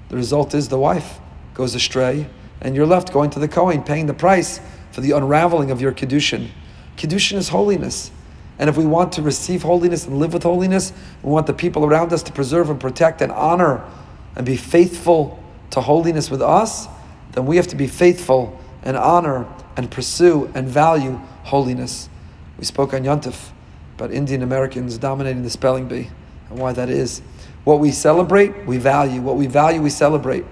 The result is the wife goes astray, and you're left going to the Kohen, paying the price for the unraveling of your Kiddushin. Kiddushin is holiness. And if we want to receive holiness and live with holiness, we want the people around us to preserve and protect and honor and be faithful to holiness with us, then we have to be faithful and honor and pursue and value holiness. We spoke on Yontif about Indian Americans dominating the spelling bee and why that is. What we celebrate, we value. What we value, we celebrate.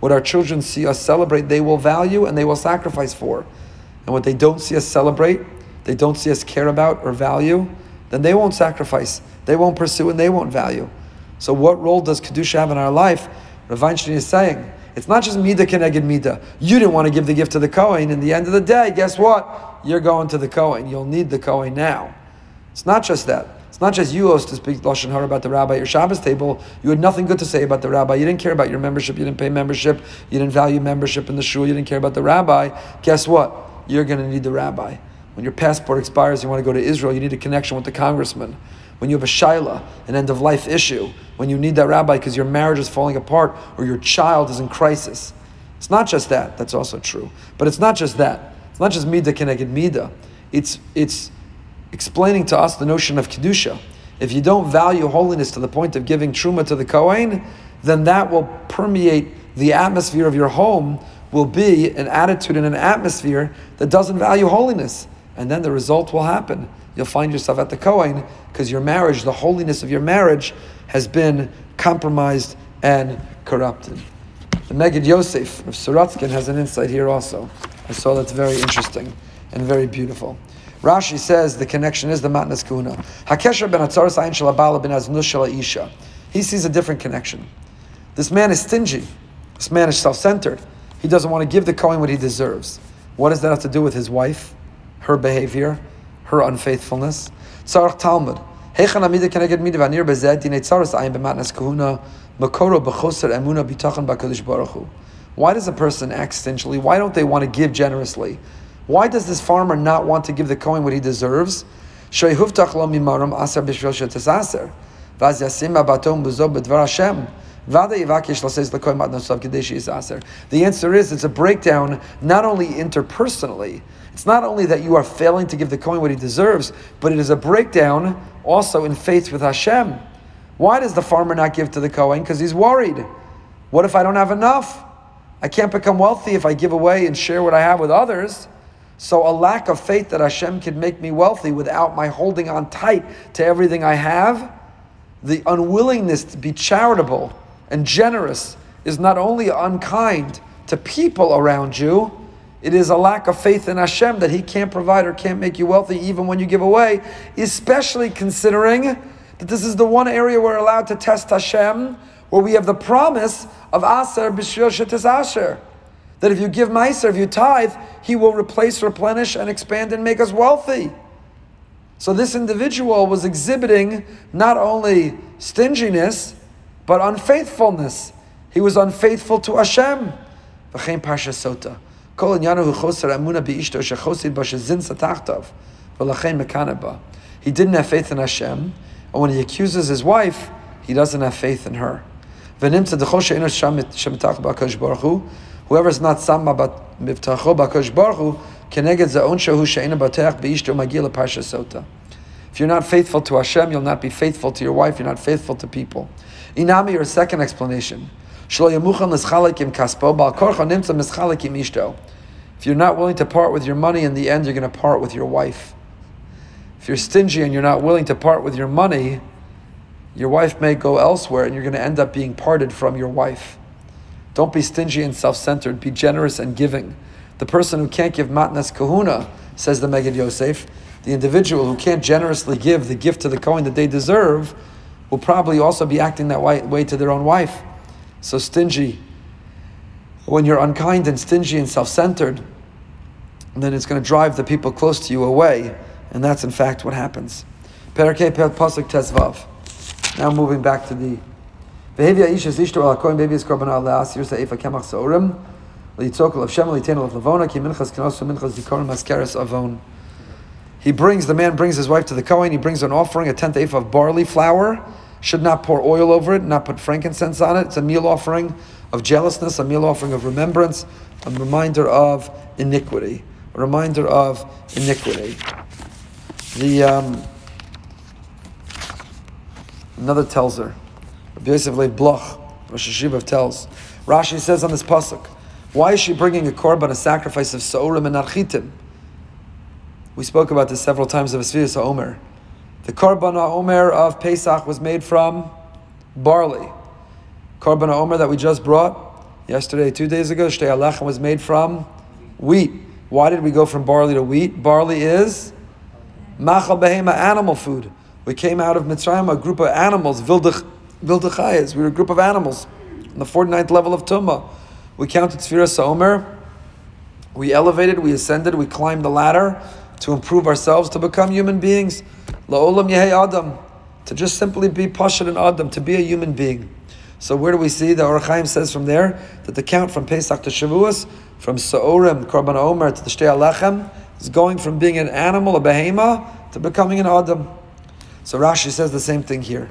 What our children see us celebrate, they will value and they will sacrifice for. And what they don't see us celebrate, they don't see us care about or value, then they won't sacrifice, they won't pursue, and they won't value. So, what role does Kedusha have in our life? Rav Weinstein is saying, it's not just Mida Keneged Mida. You didn't want to give the gift to the Kohen. In the end of the day, guess what? You're going to the Kohen. You'll need the Kohen now. It's not just that. It's not just you host to speak Lashon Hara about the rabbi at your Shabbos table. You had nothing good to say about the rabbi. You didn't care about your membership. You didn't pay membership. You didn't value membership in the shul. You didn't care about the rabbi. Guess what? You're going to need the rabbi. When your passport expires, you want to go to Israel, you need a connection with the congressman when you have a shaila, an end of life issue, when you need that rabbi because your marriage is falling apart or your child is in crisis. It's not just that, that's also true. But it's not just that. It's not just mida keneged mida. It's, it's explaining to us the notion of kedusha. If you don't value holiness to the point of giving truma to the Kohen, then that will permeate the atmosphere of your home, will be an attitude and an atmosphere that doesn't value holiness. And then the result will happen you'll find yourself at the Kohen because your marriage, the holiness of your marriage, has been compromised and corrupted. The Megid Yosef of Sorotzkin has an insight here also. I saw that's very interesting and very beautiful. Rashi says the connection is the Matnas Kuna. Hakesher ben Atzaras Ayin Shalabala ben Aznus Isha. He sees a different connection. This man is stingy. This man is self-centered. He doesn't want to give the Kohen what he deserves. What does that have to do with his wife, her behavior, her unfaithfulness. Talmud. Hu. Why does a person act stingy? Why don't they want to give generously? Why does this farmer not want to give the Kohen what he deserves? The answer is it's a breakdown not only interpersonally, it's not only that you are failing to give the Kohen what he deserves, but it is a breakdown also in faith with Hashem. Why does the farmer not give to the Kohen? Because he's worried. What if I don't have enough? I can't become wealthy if I give away and share what I have with others. So a lack of faith that Hashem can make me wealthy without my holding on tight to everything I have, the unwillingness to be charitable and generous is not only unkind to people around you, it is a lack of faith in Hashem that He can't provide or can't make you wealthy even when you give away, especially considering that this is the one area we're allowed to test Hashem, where we have the promise of Aser Shetes Asher. That if you give Meiser, if you tithe, he will replace, replenish, and expand and make us wealthy. So this individual was exhibiting not only stinginess, but unfaithfulness. He was unfaithful to Hashem. V'chein Parsha Sota. Kol inyanu amuna bi'ishto shechosid ba shezin satachtav. V'lachein mekaneba. He didn't have faith in Hashem, and when he accuses his wife, he doesn't have faith in her. V'nimtza d'chol ba'kadosh baruch hu. Whoever's not sama mivtacho ba'kadosh baruch hu, keneged za'on shehu she'enu batech bi'ishto magil Parsha Sota. If you're not faithful to Hashem, you'll not be faithful to your wife, you're not faithful to people. Inami, your second explanation. If you're not willing to part with your money, in the end, you're going to part with your wife. If you're stingy and you're not willing to part with your money, your wife may go elsewhere and you're going to end up being parted from your wife. Don't be stingy and self centered, be generous and giving. The person who can't give matnas kahuna, says the Megid Yosef, the individual who can't generously give the gift to the Kohen that they deserve, will probably also be acting that way to their own wife so stingy, when you're unkind and stingy and self centered, then it's going to drive the people close to you away. And that's in fact what happens. Now moving back to the. Behavior of of Avon. He brings the man brings his wife to the Kohen. He brings an offering, a tenth eighth of barley flour should not pour oil over it, not put frankincense on it. It's a meal offering of jealousness, a meal offering of remembrance, a reminder of iniquity, a reminder of iniquity. The um, another Telz her, Rabbi Yosef Bloch, Rosh Hashivav tells. Rashi says on this pasuk, why is she bringing a korban, a sacrifice of saurim and architim? We spoke about this several times of Asfiris Omer. The Korban Omer of Pesach was made from barley. Korban Omer that we just brought yesterday, two days ago, Shtei HaLechem was made from wheat. Why did we go from barley to wheat? Barley is Machal Behema, animal food. We came out of Mitzrayim, a group of animals, Vildachayas. We were a group of animals on the 49th level of Tumah. We counted Sfiras Omer. We elevated, we ascended, we climbed the ladder to improve ourselves, to become human beings. La'olam yehei adam. To just simply be pashat and adam, to be a human being. So where do we see the Or HaChaim says from there that the count from Pesach to Shavuos, from Sa'orim, Korban Omer to the Shtei HaLechem, is going from being an animal, a behema, to becoming an adam. So Rashi says the same thing here.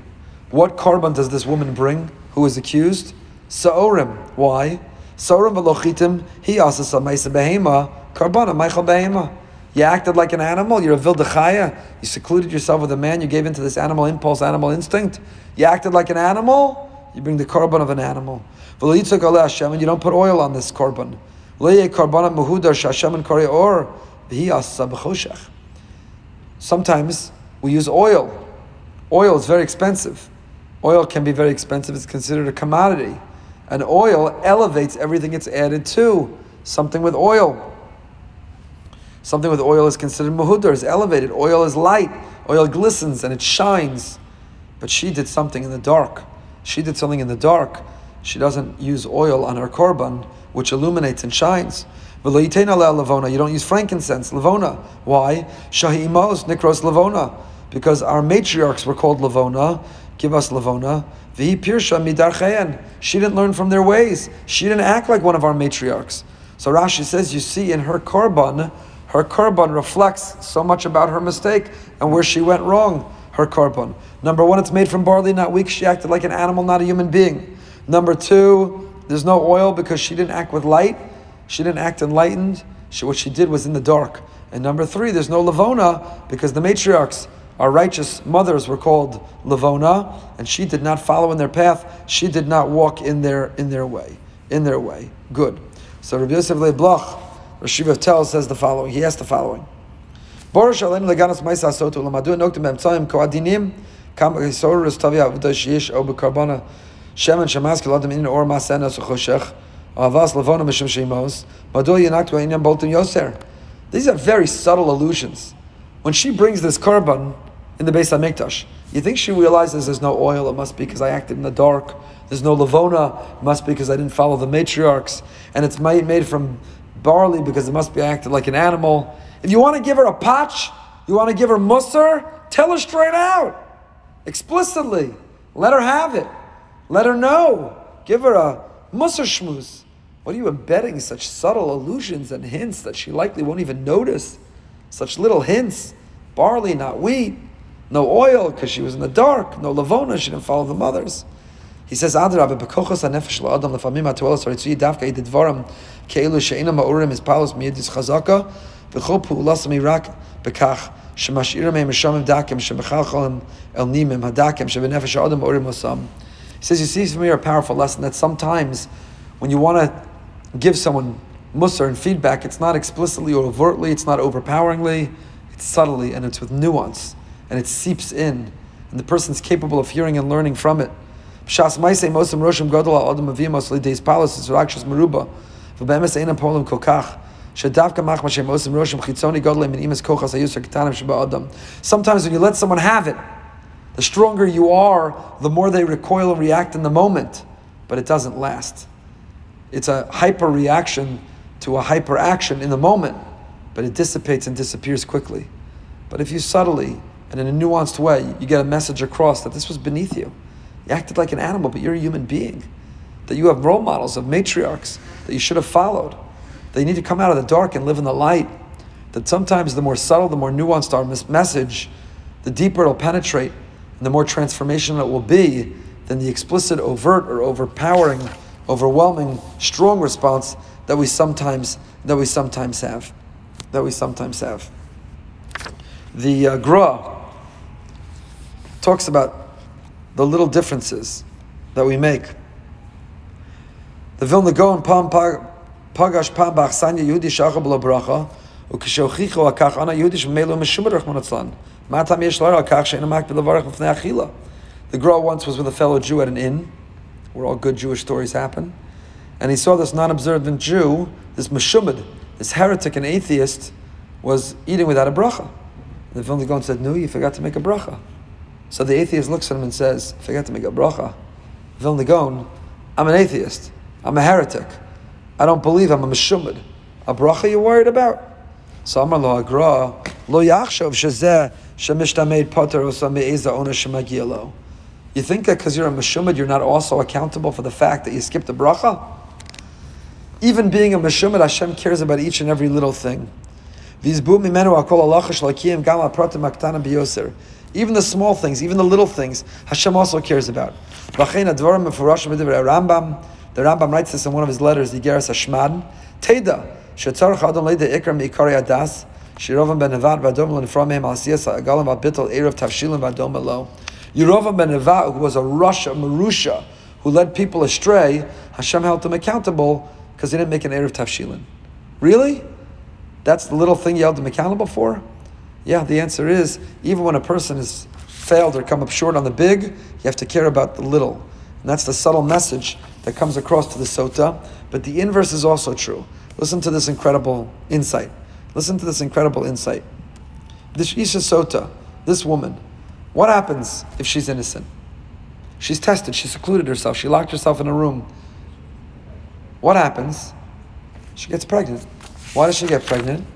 What korban does this woman bring who is accused? Sa'orim. Why? Sa'orim v'lochitim, he asas a behema, karbana, meichel behema. You acted like an animal. You're a vildachaya. You secluded yourself with a man. You gave into this animal impulse, animal instinct. You acted like an animal. You bring the korban of an animal. And you don't put oil on this korban. Sometimes we use oil. Oil is very expensive. Oil can be very expensive. It's considered a commodity. And oil elevates everything it's added to. Something with oil. Something with oil is considered muhudar, is elevated. Oil is light. Oil glistens and it shines. But she did something in the dark. She did something in the dark. She doesn't use oil on her korban, which illuminates and shines. You don't use frankincense, lavona. Why? Shahi imos nikros lavona. Because our matriarchs were called lavona. Give us lavona. Vihi pirsha midar She didn't learn from their ways. She didn't act like one of our matriarchs. So Rashi says, you see in her korban, her korban reflects so much about her mistake and where she went wrong. Her korban. Number one, it's made from barley, not wheat. She acted like an animal, not a human being. Number two, there's no oil because she didn't act with light. She didn't act enlightened. She, what she did was in the dark. And number three, there's no lavona because the matriarchs, our righteous mothers, were called lavona, and she did not follow in their path. She did not walk in their in their way. In their way. Good. So Rabbi Yosef Leib Bloch Rashiva Telz says the following. He asked the following. These are very subtle allusions. When she brings this korban in the Beis Hamikdash, you think she realizes there's no oil? It must be because I acted in the dark. There's no lavona, must be because I didn't follow the matriarchs. And it's made from barley because it must be acted like an animal. If you want to give her a patch, you want to give her musr, tell her straight out, explicitly. Let her have it. Let her know. Give her a musr shmuz. What are you embedding such subtle allusions and hints that she likely won't even notice? Such little hints. Barley, not wheat. No oil, because she was in the dark. No lavona, she didn't follow the mothers. He says, Adrab, bekochos hanefesh la'adam lefamim ha'toelos haritzui davka edid dvaram ke'elu she'ina ma'urim is palos miyadis chazaka v'chol pu'ulas mirak bekach shemashira me'im meshamim dakim shemechalcholim el nimim hadakim shebenefesh ha'adam ma'urim osam. He says, you see from here a powerful lesson that sometimes when you want to give someone musr and feedback, it's not explicitly or overtly, it's not overpoweringly, it's subtly and it's with nuance and it seeps in, and the person's capable of hearing and learning from it. Shas Maisei Mosam Roshim Godol Adam Avimos Lideis Palos is Rakshas Meruba. V'bemes Einam Polim Kokach. Shadavka Mach Mashem Mosam Roshim Chitzoni Godol Min Kochas Ayusar Ketanim Sheba Adam. Sometimes when you let someone have it, the stronger you are, the more they recoil and react in the moment. But it doesn't last. It's a hyper reaction to a hyper action in the moment, but it dissipates and disappears quickly. But if you subtly and in a nuanced way, you get a message across that this was beneath you. You acted like an animal, but you're a human being. That you have role models of matriarchs that you should have followed. That you need to come out of the dark and live in the light. That sometimes the more subtle, the more nuanced our message, the deeper it'll penetrate, and the more transformational it will be than the explicit, overt, or overpowering, overwhelming, strong response that we sometimes that we sometimes have. That we sometimes have. The uh, Gra talks about the little differences that we make. The Vilna Gaon Pam Pagash Pam Bachsanya Yehudi Shachar B'lo Bracha וכשהוכיחו על כך אנא יהודי שממילא משום רחמן עצלן. מה הטעם יש לרע על כך שאין המקפיד לברך The Gra once was with a fellow Jew at an inn, where all good Jewish stories happen, and he saw this non-observant Jew, this meshumad, this heretic and atheist, was eating without a bracha. And the Vilna Gaon said, no, you forgot to make a bracha. So the atheist looks at him and says, forget to make a bracha. Vilna I'm an atheist. I'm a heretic. I don't believe I'm a meshumad. A bracha you're worried about? So Amar lo agra, lo yachshov shezeh shemishtameid poter osa me'eza ona. You think that because you're a meshumad, you're not also accountable for the fact that you skipped a bracha? Even being a meshumad, Hashem cares about each and every little thing. Vizbu mimenu akol alacha shalakiyim gam apratim aktana biyoser. Even the small things, even the little things, Hashem also cares about. The Rambam, the Rambam writes this in one of his letters, Iggeres HaShmad. Teda, shetzarach adam leida ikram ikari adas, shirovam ben Nevat v'adom mehem asiyas agalam v'bitel erev tavshilim v'adom elo. Yerovam ben Nevat, who was a rasha, Marusha, who led people astray, Hashem held him accountable because he didn't make an erev tavshilin. Really? That's the little thing you held him accountable for? Yeah, the answer is even when a person has failed or come up short on the big, you have to care about the little. And that's the subtle message that comes across to the sota. But the inverse is also true. Listen to this incredible insight. Listen to this incredible insight. This Isha Sota, this woman, what happens if she's innocent? She's tested, she secluded herself, she locked herself in a room. What happens? She gets pregnant. Why does she get pregnant?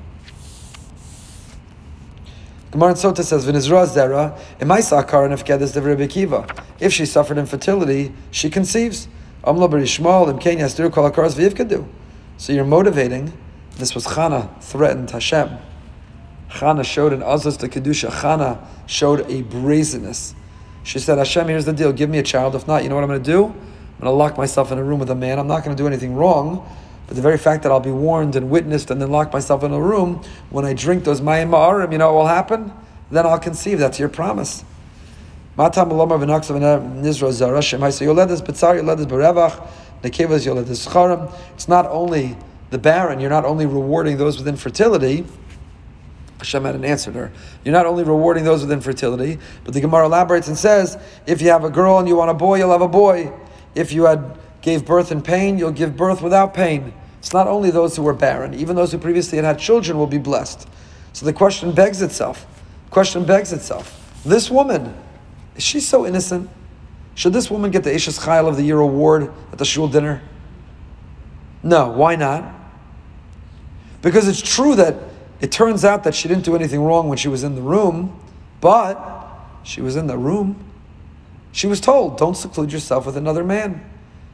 Gemara Sota says, "V'nizra zera emaisa akar nefkedes devre bekiva." If she suffered infertility, she conceives. Amlo berishmal imkein yasdir kol akaras v'yivkadu. So you're motivating. This was Chana threatened Hashem. Chana showed an azaz to kedusha. Chana showed a brazenness. She said, "Hashem, here's the deal. Give me a child. If not, you know what I'm going to do? I'm going to lock myself in a room with a man. I'm not going to do anything wrong." But the very fact that I'll be warned and witnessed and then lock myself in a room, when I drink those mayim ma'arim, you know what will happen? Then I'll conceive. That's your promise. It's not only the barren, you're not only rewarding those with infertility. Hashem hadn't answered her. You're not only rewarding those with infertility, but the Gemara elaborates and says, if you have a girl and you want a boy, you'll have a boy. If you had gave birth in pain, you'll give birth without pain. It's not only those who were barren, even those who previously had had children will be blessed. So the question begs itself. Question begs itself. This woman, is she so innocent? Should this woman get the Ishes Chayil of the Year award at the shul dinner? No, why not? Because it's true that it turns out that she didn't do anything wrong when she was in the room, but she was in the room. She was told, don't seclude yourself with another man.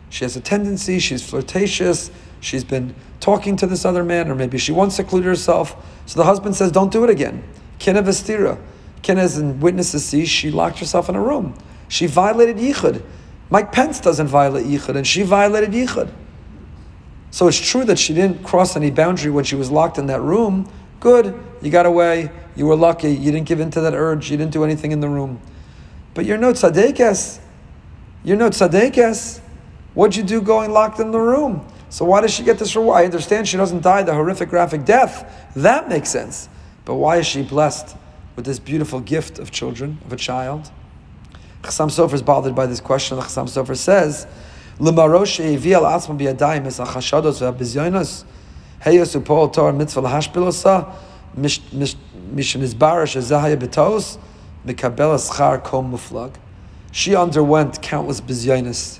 She has a tendency, she's flirtatious, she's been talking to this other man, or maybe she once secluded herself. So the husband says, don't do it again. Kina vestira. In witnesses see, she locked herself in a room. She violated yichud. Mike Pence doesn't violate yichud, and she violated yichud. So it's true that she didn't cross any boundary when she was locked in that room. Good, you got away, you were lucky, you didn't give in to that urge, you didn't do anything in the room. But you're no tzaddikas. You're no tzaddikas. What'd you do going locked in the room? So why does she get this reward? I understand she doesn't die the horrific graphic death. That makes sense. But why is she blessed with this beautiful gift of children, of a child? Chassam Sofer is bothered by this question. Chassam Sofer says. She underwent countless bizyonos.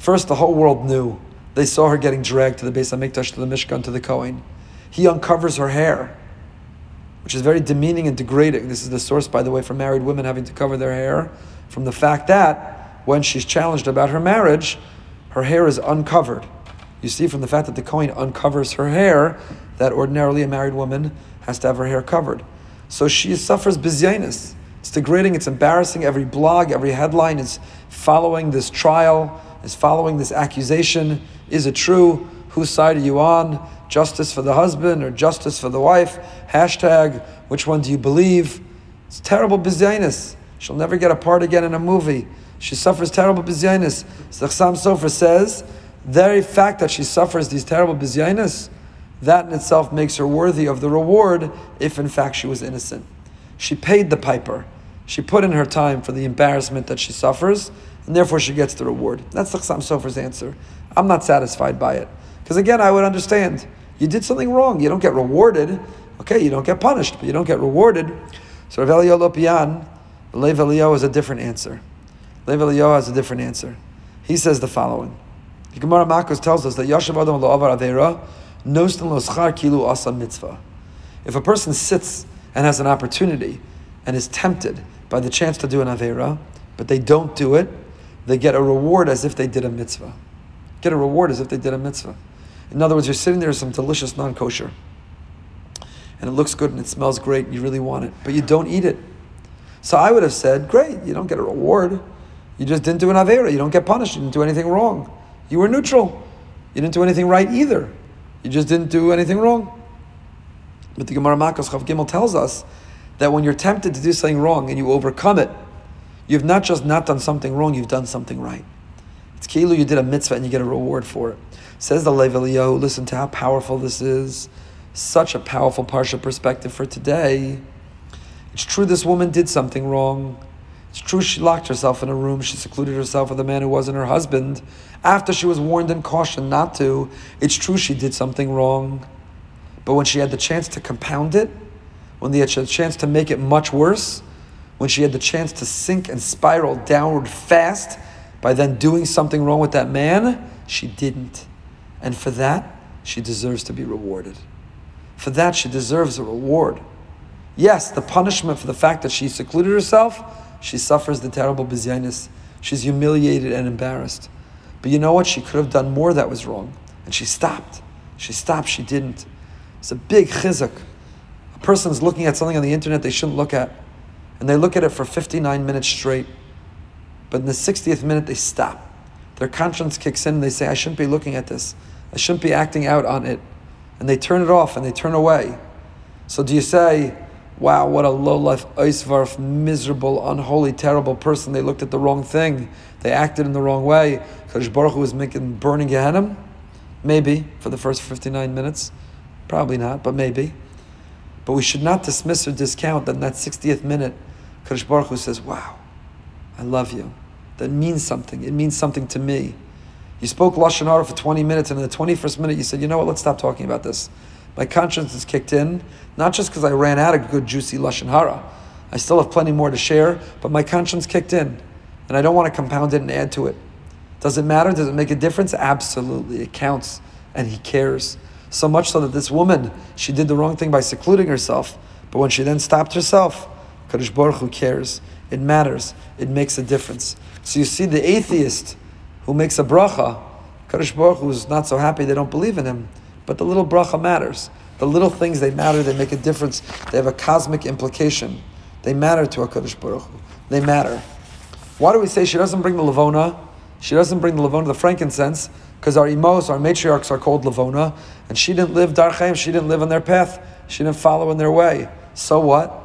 First, the whole world knew. They saw her getting dragged to the Beis HaMikdash, to the Mishkan, to the Kohen. He uncovers her hair, which is very demeaning and degrading. This is the source, by the way, for married women having to cover their hair from the fact that when she's challenged about her marriage, her hair is uncovered. You see from the fact that the Kohen uncovers her hair that ordinarily a married woman has to have her hair covered. So she suffers bizyanis. It's degrading, it's embarrassing. Every blog, every headline is following this trial, is following this accusation. Is it true? Whose side are you on? Justice for the husband or justice for the wife? Hashtag, which one do you believe? It's terrible bizyanis. She'll never get a part again in a movie. She suffers terrible bizyanis. Chassam Sofer says, the very fact that she suffers these terrible bizyanis, that in itself makes her worthy of the reward if in fact she was innocent. She paid the piper. She put in her time for the embarrassment that she suffers, and therefore she gets the reward. That's the Chassam Sofer's answer. I'm not satisfied by it. Because again, I would understand. You did something wrong. You don't get rewarded. Okay, you don't get punished, but you don't get rewarded. So Rav Eliyahu Lopian, Lev Eliyahu has a different answer. Lev Eliyahu has a different answer. He says the following. The Gemara Makos tells us that Yashav Adam Lo'avar Avera Nostan Loschar Kilu Asa Mitzvah. If a person sits and has an opportunity and is tempted by the chance to do an Avera, but they don't do it, they get a reward as if they did a mitzvah. Get a reward as if they did a mitzvah. In other words, you're sitting there with some delicious non kosher, and it looks good and it smells great, and you really want it, but you don't eat it. So I would have said, great, you don't get a reward. You just didn't do an Avera. You don't get punished. You didn't do anything wrong. You were neutral. You didn't do anything right either. You just didn't do anything wrong. But the Gemara Makos Chav Gimel tells us that when you're tempted to do something wrong and you overcome it, you've not just not done something wrong, you've done something right. It's kilu you did a mitzvah and you get a reward for it. Says the Lev listen to how powerful this is. Such a powerful parsha perspective for today. It's true this woman did something wrong. It's true she locked herself in a room, she secluded herself with a man who wasn't her husband after she was warned and cautioned not to. It's true she did something wrong. But when she had the chance to compound it, when she had the chance to make it much worse, when she had the chance to sink and spiral downward fast by then doing something wrong with that man, she didn't. And for that, she deserves to be rewarded. For that, she deserves a reward. Yes, the punishment for the fact that she secluded herself, she suffers the terrible bizyanis. She's humiliated and embarrassed. But you know what? She could have done more that was wrong. And she stopped. She stopped. She didn't. It's a big chizuk. A person's looking at something on the internet they shouldn't look at. And they look at it for 59 minutes straight. But in the 60th minute, they stop. Their conscience kicks in and they say, I shouldn't be looking at this. I shouldn't be acting out on it. And they turn it off and they turn away. So do you say, wow, what a low life, oisvarf, miserable, unholy, terrible person. They looked at the wrong thing. They acted in the wrong way. Kadosh Baruch Hu was making burning Gehenna? Maybe, for the first 59 minutes. Probably not, but maybe. But we should not dismiss or discount that in that 60th minute, Kadosh Baruch Hu says, wow, I love you. That means something. It means something to me. You spoke Lashon Hara for 20 minutes, and in the 21st minute, you said, you know what, let's stop talking about this. My conscience is kicked in, not just because I ran out of good, juicy Lashon Hara. I still have plenty more to share, but my conscience kicked in. and I don't want to compound it and add to it. Does it matter? Does it make a difference? Absolutely. It counts, and He cares. So much so that this woman, she did the wrong thing by secluding herself. But when she then stopped herself, Kadosh Baruch Hu cares. It matters. It makes a difference. So you see the atheist who makes a bracha, Kadosh Baruch Hu is not so happy they don't believe in him. But the little bracha matters. The little things, they matter, they make a difference. They have a cosmic implication. They matter to HaKadosh Baruch Hu. They matter. Why do we say she doesn't bring the Lavona? She doesn't bring the Lavona, the frankincense, because our imos, our matriarchs are called Lavona, and she didn't live Darchaim, she didn't live on their path, she didn't follow in their way. So what?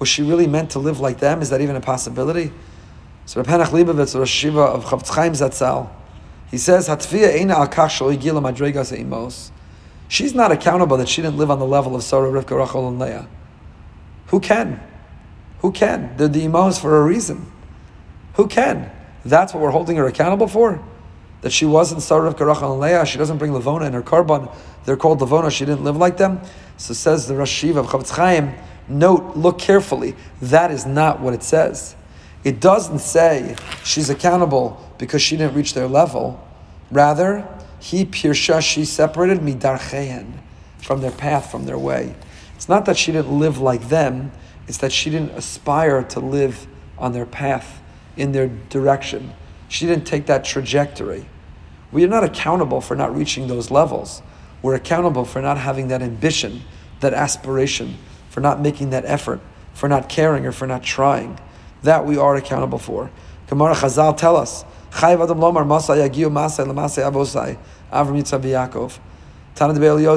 Was she really meant to live like them? Is that even a possibility? So Rav Henach Leibovitz, Rosh Shiva of Chofetz Chaim Zatzal, he says, eina al. She's not accountable that she didn't live on the level of Sarah, Rivka, Rachel, and Leah. Who can? Who can? They're the imos for a reason. Who can? That's what we're holding her accountable for? That she wasn't Sarah, Rivka, Rachel, and Leah. She doesn't bring Levona in her korban. They're called Levona. She didn't live like them. So says the Rosh Shiva of Chofetz Chaim, note, look carefully. That is not what it says. It doesn't say she's accountable because she didn't reach their level. Rather, he pirsha, she separated midarchein from their path, from their way. It's not that she didn't live like them, it's that she didn't aspire to live on their path, in their direction. She didn't take that trajectory. We are not accountable for not reaching those levels. We're accountable for not having that ambition, that aspiration, for not making that effort, for not caring or for not trying. That we are accountable for. Gemara Chazal tell us, Chayv Adam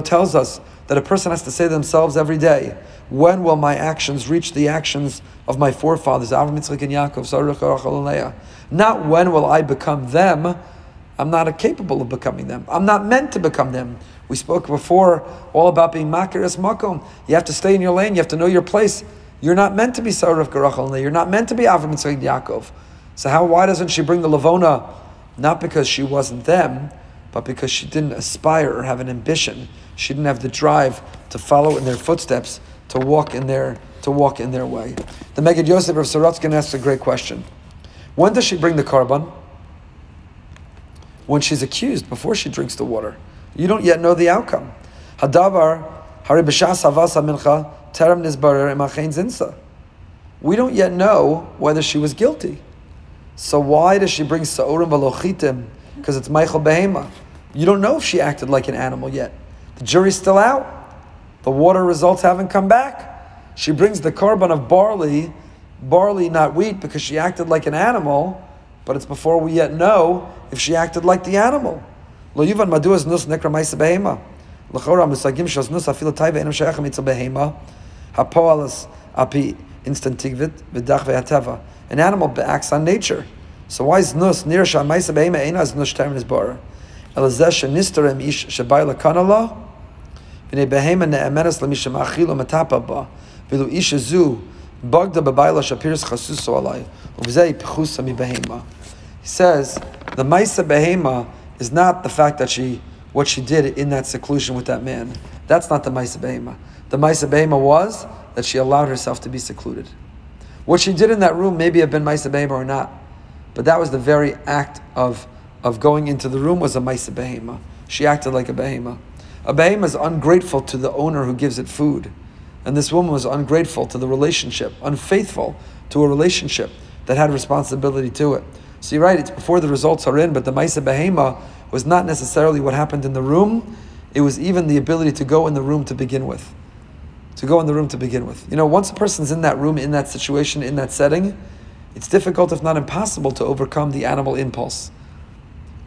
tells us that a person has to say to themselves every day, when will my actions reach the actions of my forefathers, Avram Yitzchak and Yaakov, Not when will I become them. I'm not capable of becoming them. I'm not meant to become them. We spoke before all about being makiris makom. You have to stay in your lane. You have to know your place. You're not meant to be Sarah Garachal You're not meant to be Avram Yitzchak Yaakov. So how? Why doesn't she bring the Lavona? Not because she wasn't them, but because she didn't aspire or have an ambition. She didn't have the drive to follow in their footsteps, to walk in their to walk in their way. The Megid Yosef of Sorotzkin asks a great question. When does she bring the korban? When she's accused, before she drinks the water. You don't yet know the outcome. Hadavar, Hari B'Shas Havasa Mincha, Terem Zinsa. We don't yet know whether she was guilty. So why does she bring Sa'urim Valochitim? Because it's Machal Behema. You don't know if she acted like an animal yet. The jury's still out. The water results haven't come back. She brings the korban of barley, barley, not wheat, because she acted like an animal, but it's before we yet know if she acted like the animal. Lo yuvan madu es nus nekra maisa behema. L'chora misagim shas nus afilu taiva enam shayach mitzah behema. Hapoalas api instant tigvit v'dach. An animal acts on nature. So why is nus near shah maisa behema ena as nus term is bar? Elazeh shenisterem ish shabai lakanala. V'nei behema ne'emenes l'misha ma'achilo metapa ba. V'lu ish zu bagda b'bayla shapiris chasuso alai. Uvzei pichusa mi behema. He says, the maisa behema is not the fact that she what she did in that seclusion with that man. That's not the Maisa Behema. The Maisa Behema was that she allowed herself to be secluded. What she did in that room maybe have been Maisa Behema or not, but that was the very act of, of going into the room was a Maisa Behema. She acted like a Behema. A Behema is ungrateful to the owner who gives it food. And this woman was ungrateful to the relationship, unfaithful to a relationship that had responsibility to it. So you're right, it's before the results are in, but the Maisa Behema was not necessarily what happened in the room, it was even the ability to go in the room to begin with. To go in the room to begin with. You know, once a person's in that room, in that situation, in that setting, it's difficult, if not impossible, to overcome the animal impulse.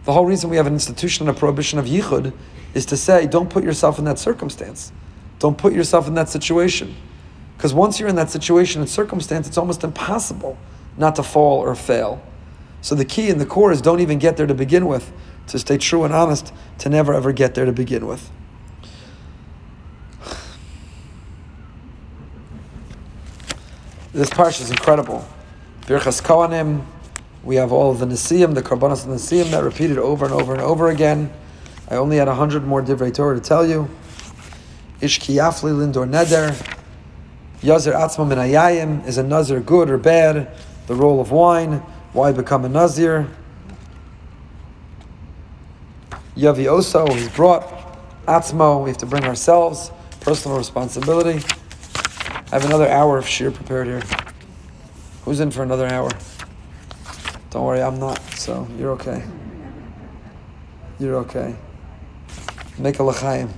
The whole reason we have an institution and a prohibition of yichud is to say, don't put yourself in that circumstance. Don't put yourself in that situation. Because once you're in that situation and circumstance, it's almost impossible not to fall or fail. So the key and the core is don't even get there to begin with, to stay true and honest, to never ever get there to begin with. This parsha is incredible. Birchas Kohanim, we have all the Nesiim, the Karbanas and Nesiim that repeated over and over and over again. I only had a hundred more Divrei Torah to tell you. Ish Kiyafli Lindor Neder. Yazir Atzma Min Is a Nazir good or bad? The role of wine. Why become a Nazir? Yavi Oso, he's brought. Atzmo, we have to bring ourselves. Personal responsibility. I have another hour of sheer prepared here. Who's in for another hour? Don't worry, I'm not, so you're okay. You're okay. Make a l'chaim.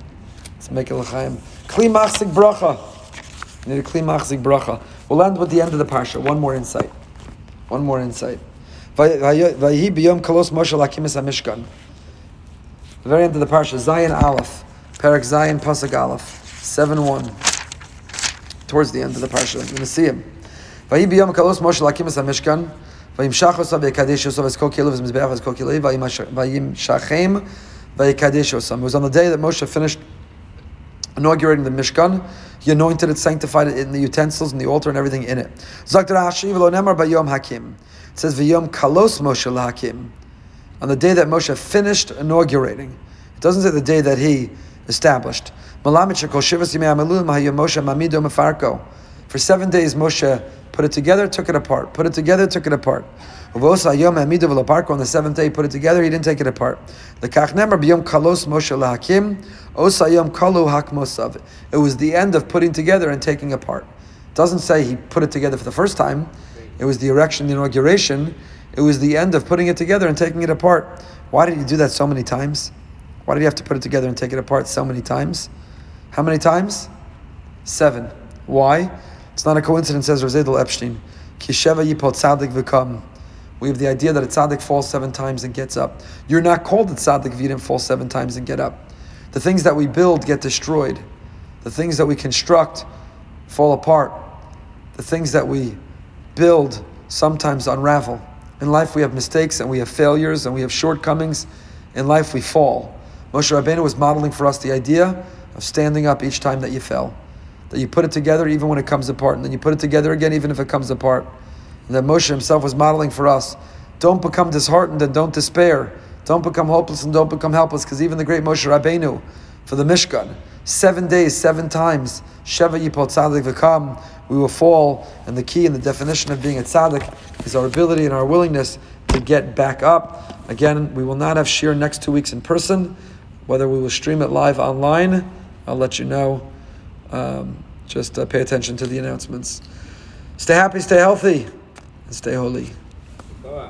Let's make a l'chaim. Kli machzik bracha. Need a kli machzik bracha. We'll end with the end of the parsha. One more insight. One more insight. Vayhi biyom kolos Moshe lakimis hamishkan. The very end of the parsha, Zayin Aleph, Perek Zayin Pasuk Aleph, seven one. Towards the end of the parsha, you're going to see him. Vayhi biyom kolos Moshe lakimis hamishkan. וימשך עושה ויקדש עושה ויזכור כאילו וזה מזבח ויזכור כאילו וימשכם ויקדש עושה. It was on the day that Moshe finished inaugurating the Mishkan. He anointed it, sanctified it in the utensils and the altar and everything in it. Bayom hakim. It says v'yom kalos Moshe lahakim. On the day that Moshe finished inaugurating. It doesn't say the day that he established. For seven days Moshe put it together, took it apart. Put it together, took it apart. On the seventh day, he put it together, he didn't take it apart. It was the end of putting together and taking apart. It doesn't say he put it together for the first time. It was the erection, the inauguration. It was the end of putting it together and taking it apart. Why did he do that so many times? Why did he have to put it together and take it apart so many times? How many times? Seven. Why? It's not a coincidence, says Reb Zeidel Epstein. Kisheva yipol v'kam. We have the idea that a tzaddik falls seven times and gets up. You're not called a tzaddik if you didn't fall seven times and get up. The things that we build get destroyed. The things that we construct fall apart. The things that we build sometimes unravel. In life we have mistakes and we have failures and we have shortcomings. In life we fall. Moshe Rabbeinu was modeling for us the idea of standing up each time that you fell that you put it together even when it comes apart, and then you put it together again even if it comes apart. That Moshe himself was modeling for us. Don't become disheartened and don't despair. Don't become hopeless and don't become helpless, because even the great Moshe Rabbeinu, for the Mishkan, seven days, seven times, Sheva Yipol Tzadik V'kam, we will fall, and the key and the definition of being a tzaddik is our ability and our willingness to get back up. Again, we will not have shiur next two weeks in person. Whether we will stream it live online, I'll let you know. Um, just uh, pay attention to the announcements. Stay happy, stay healthy, and stay holy.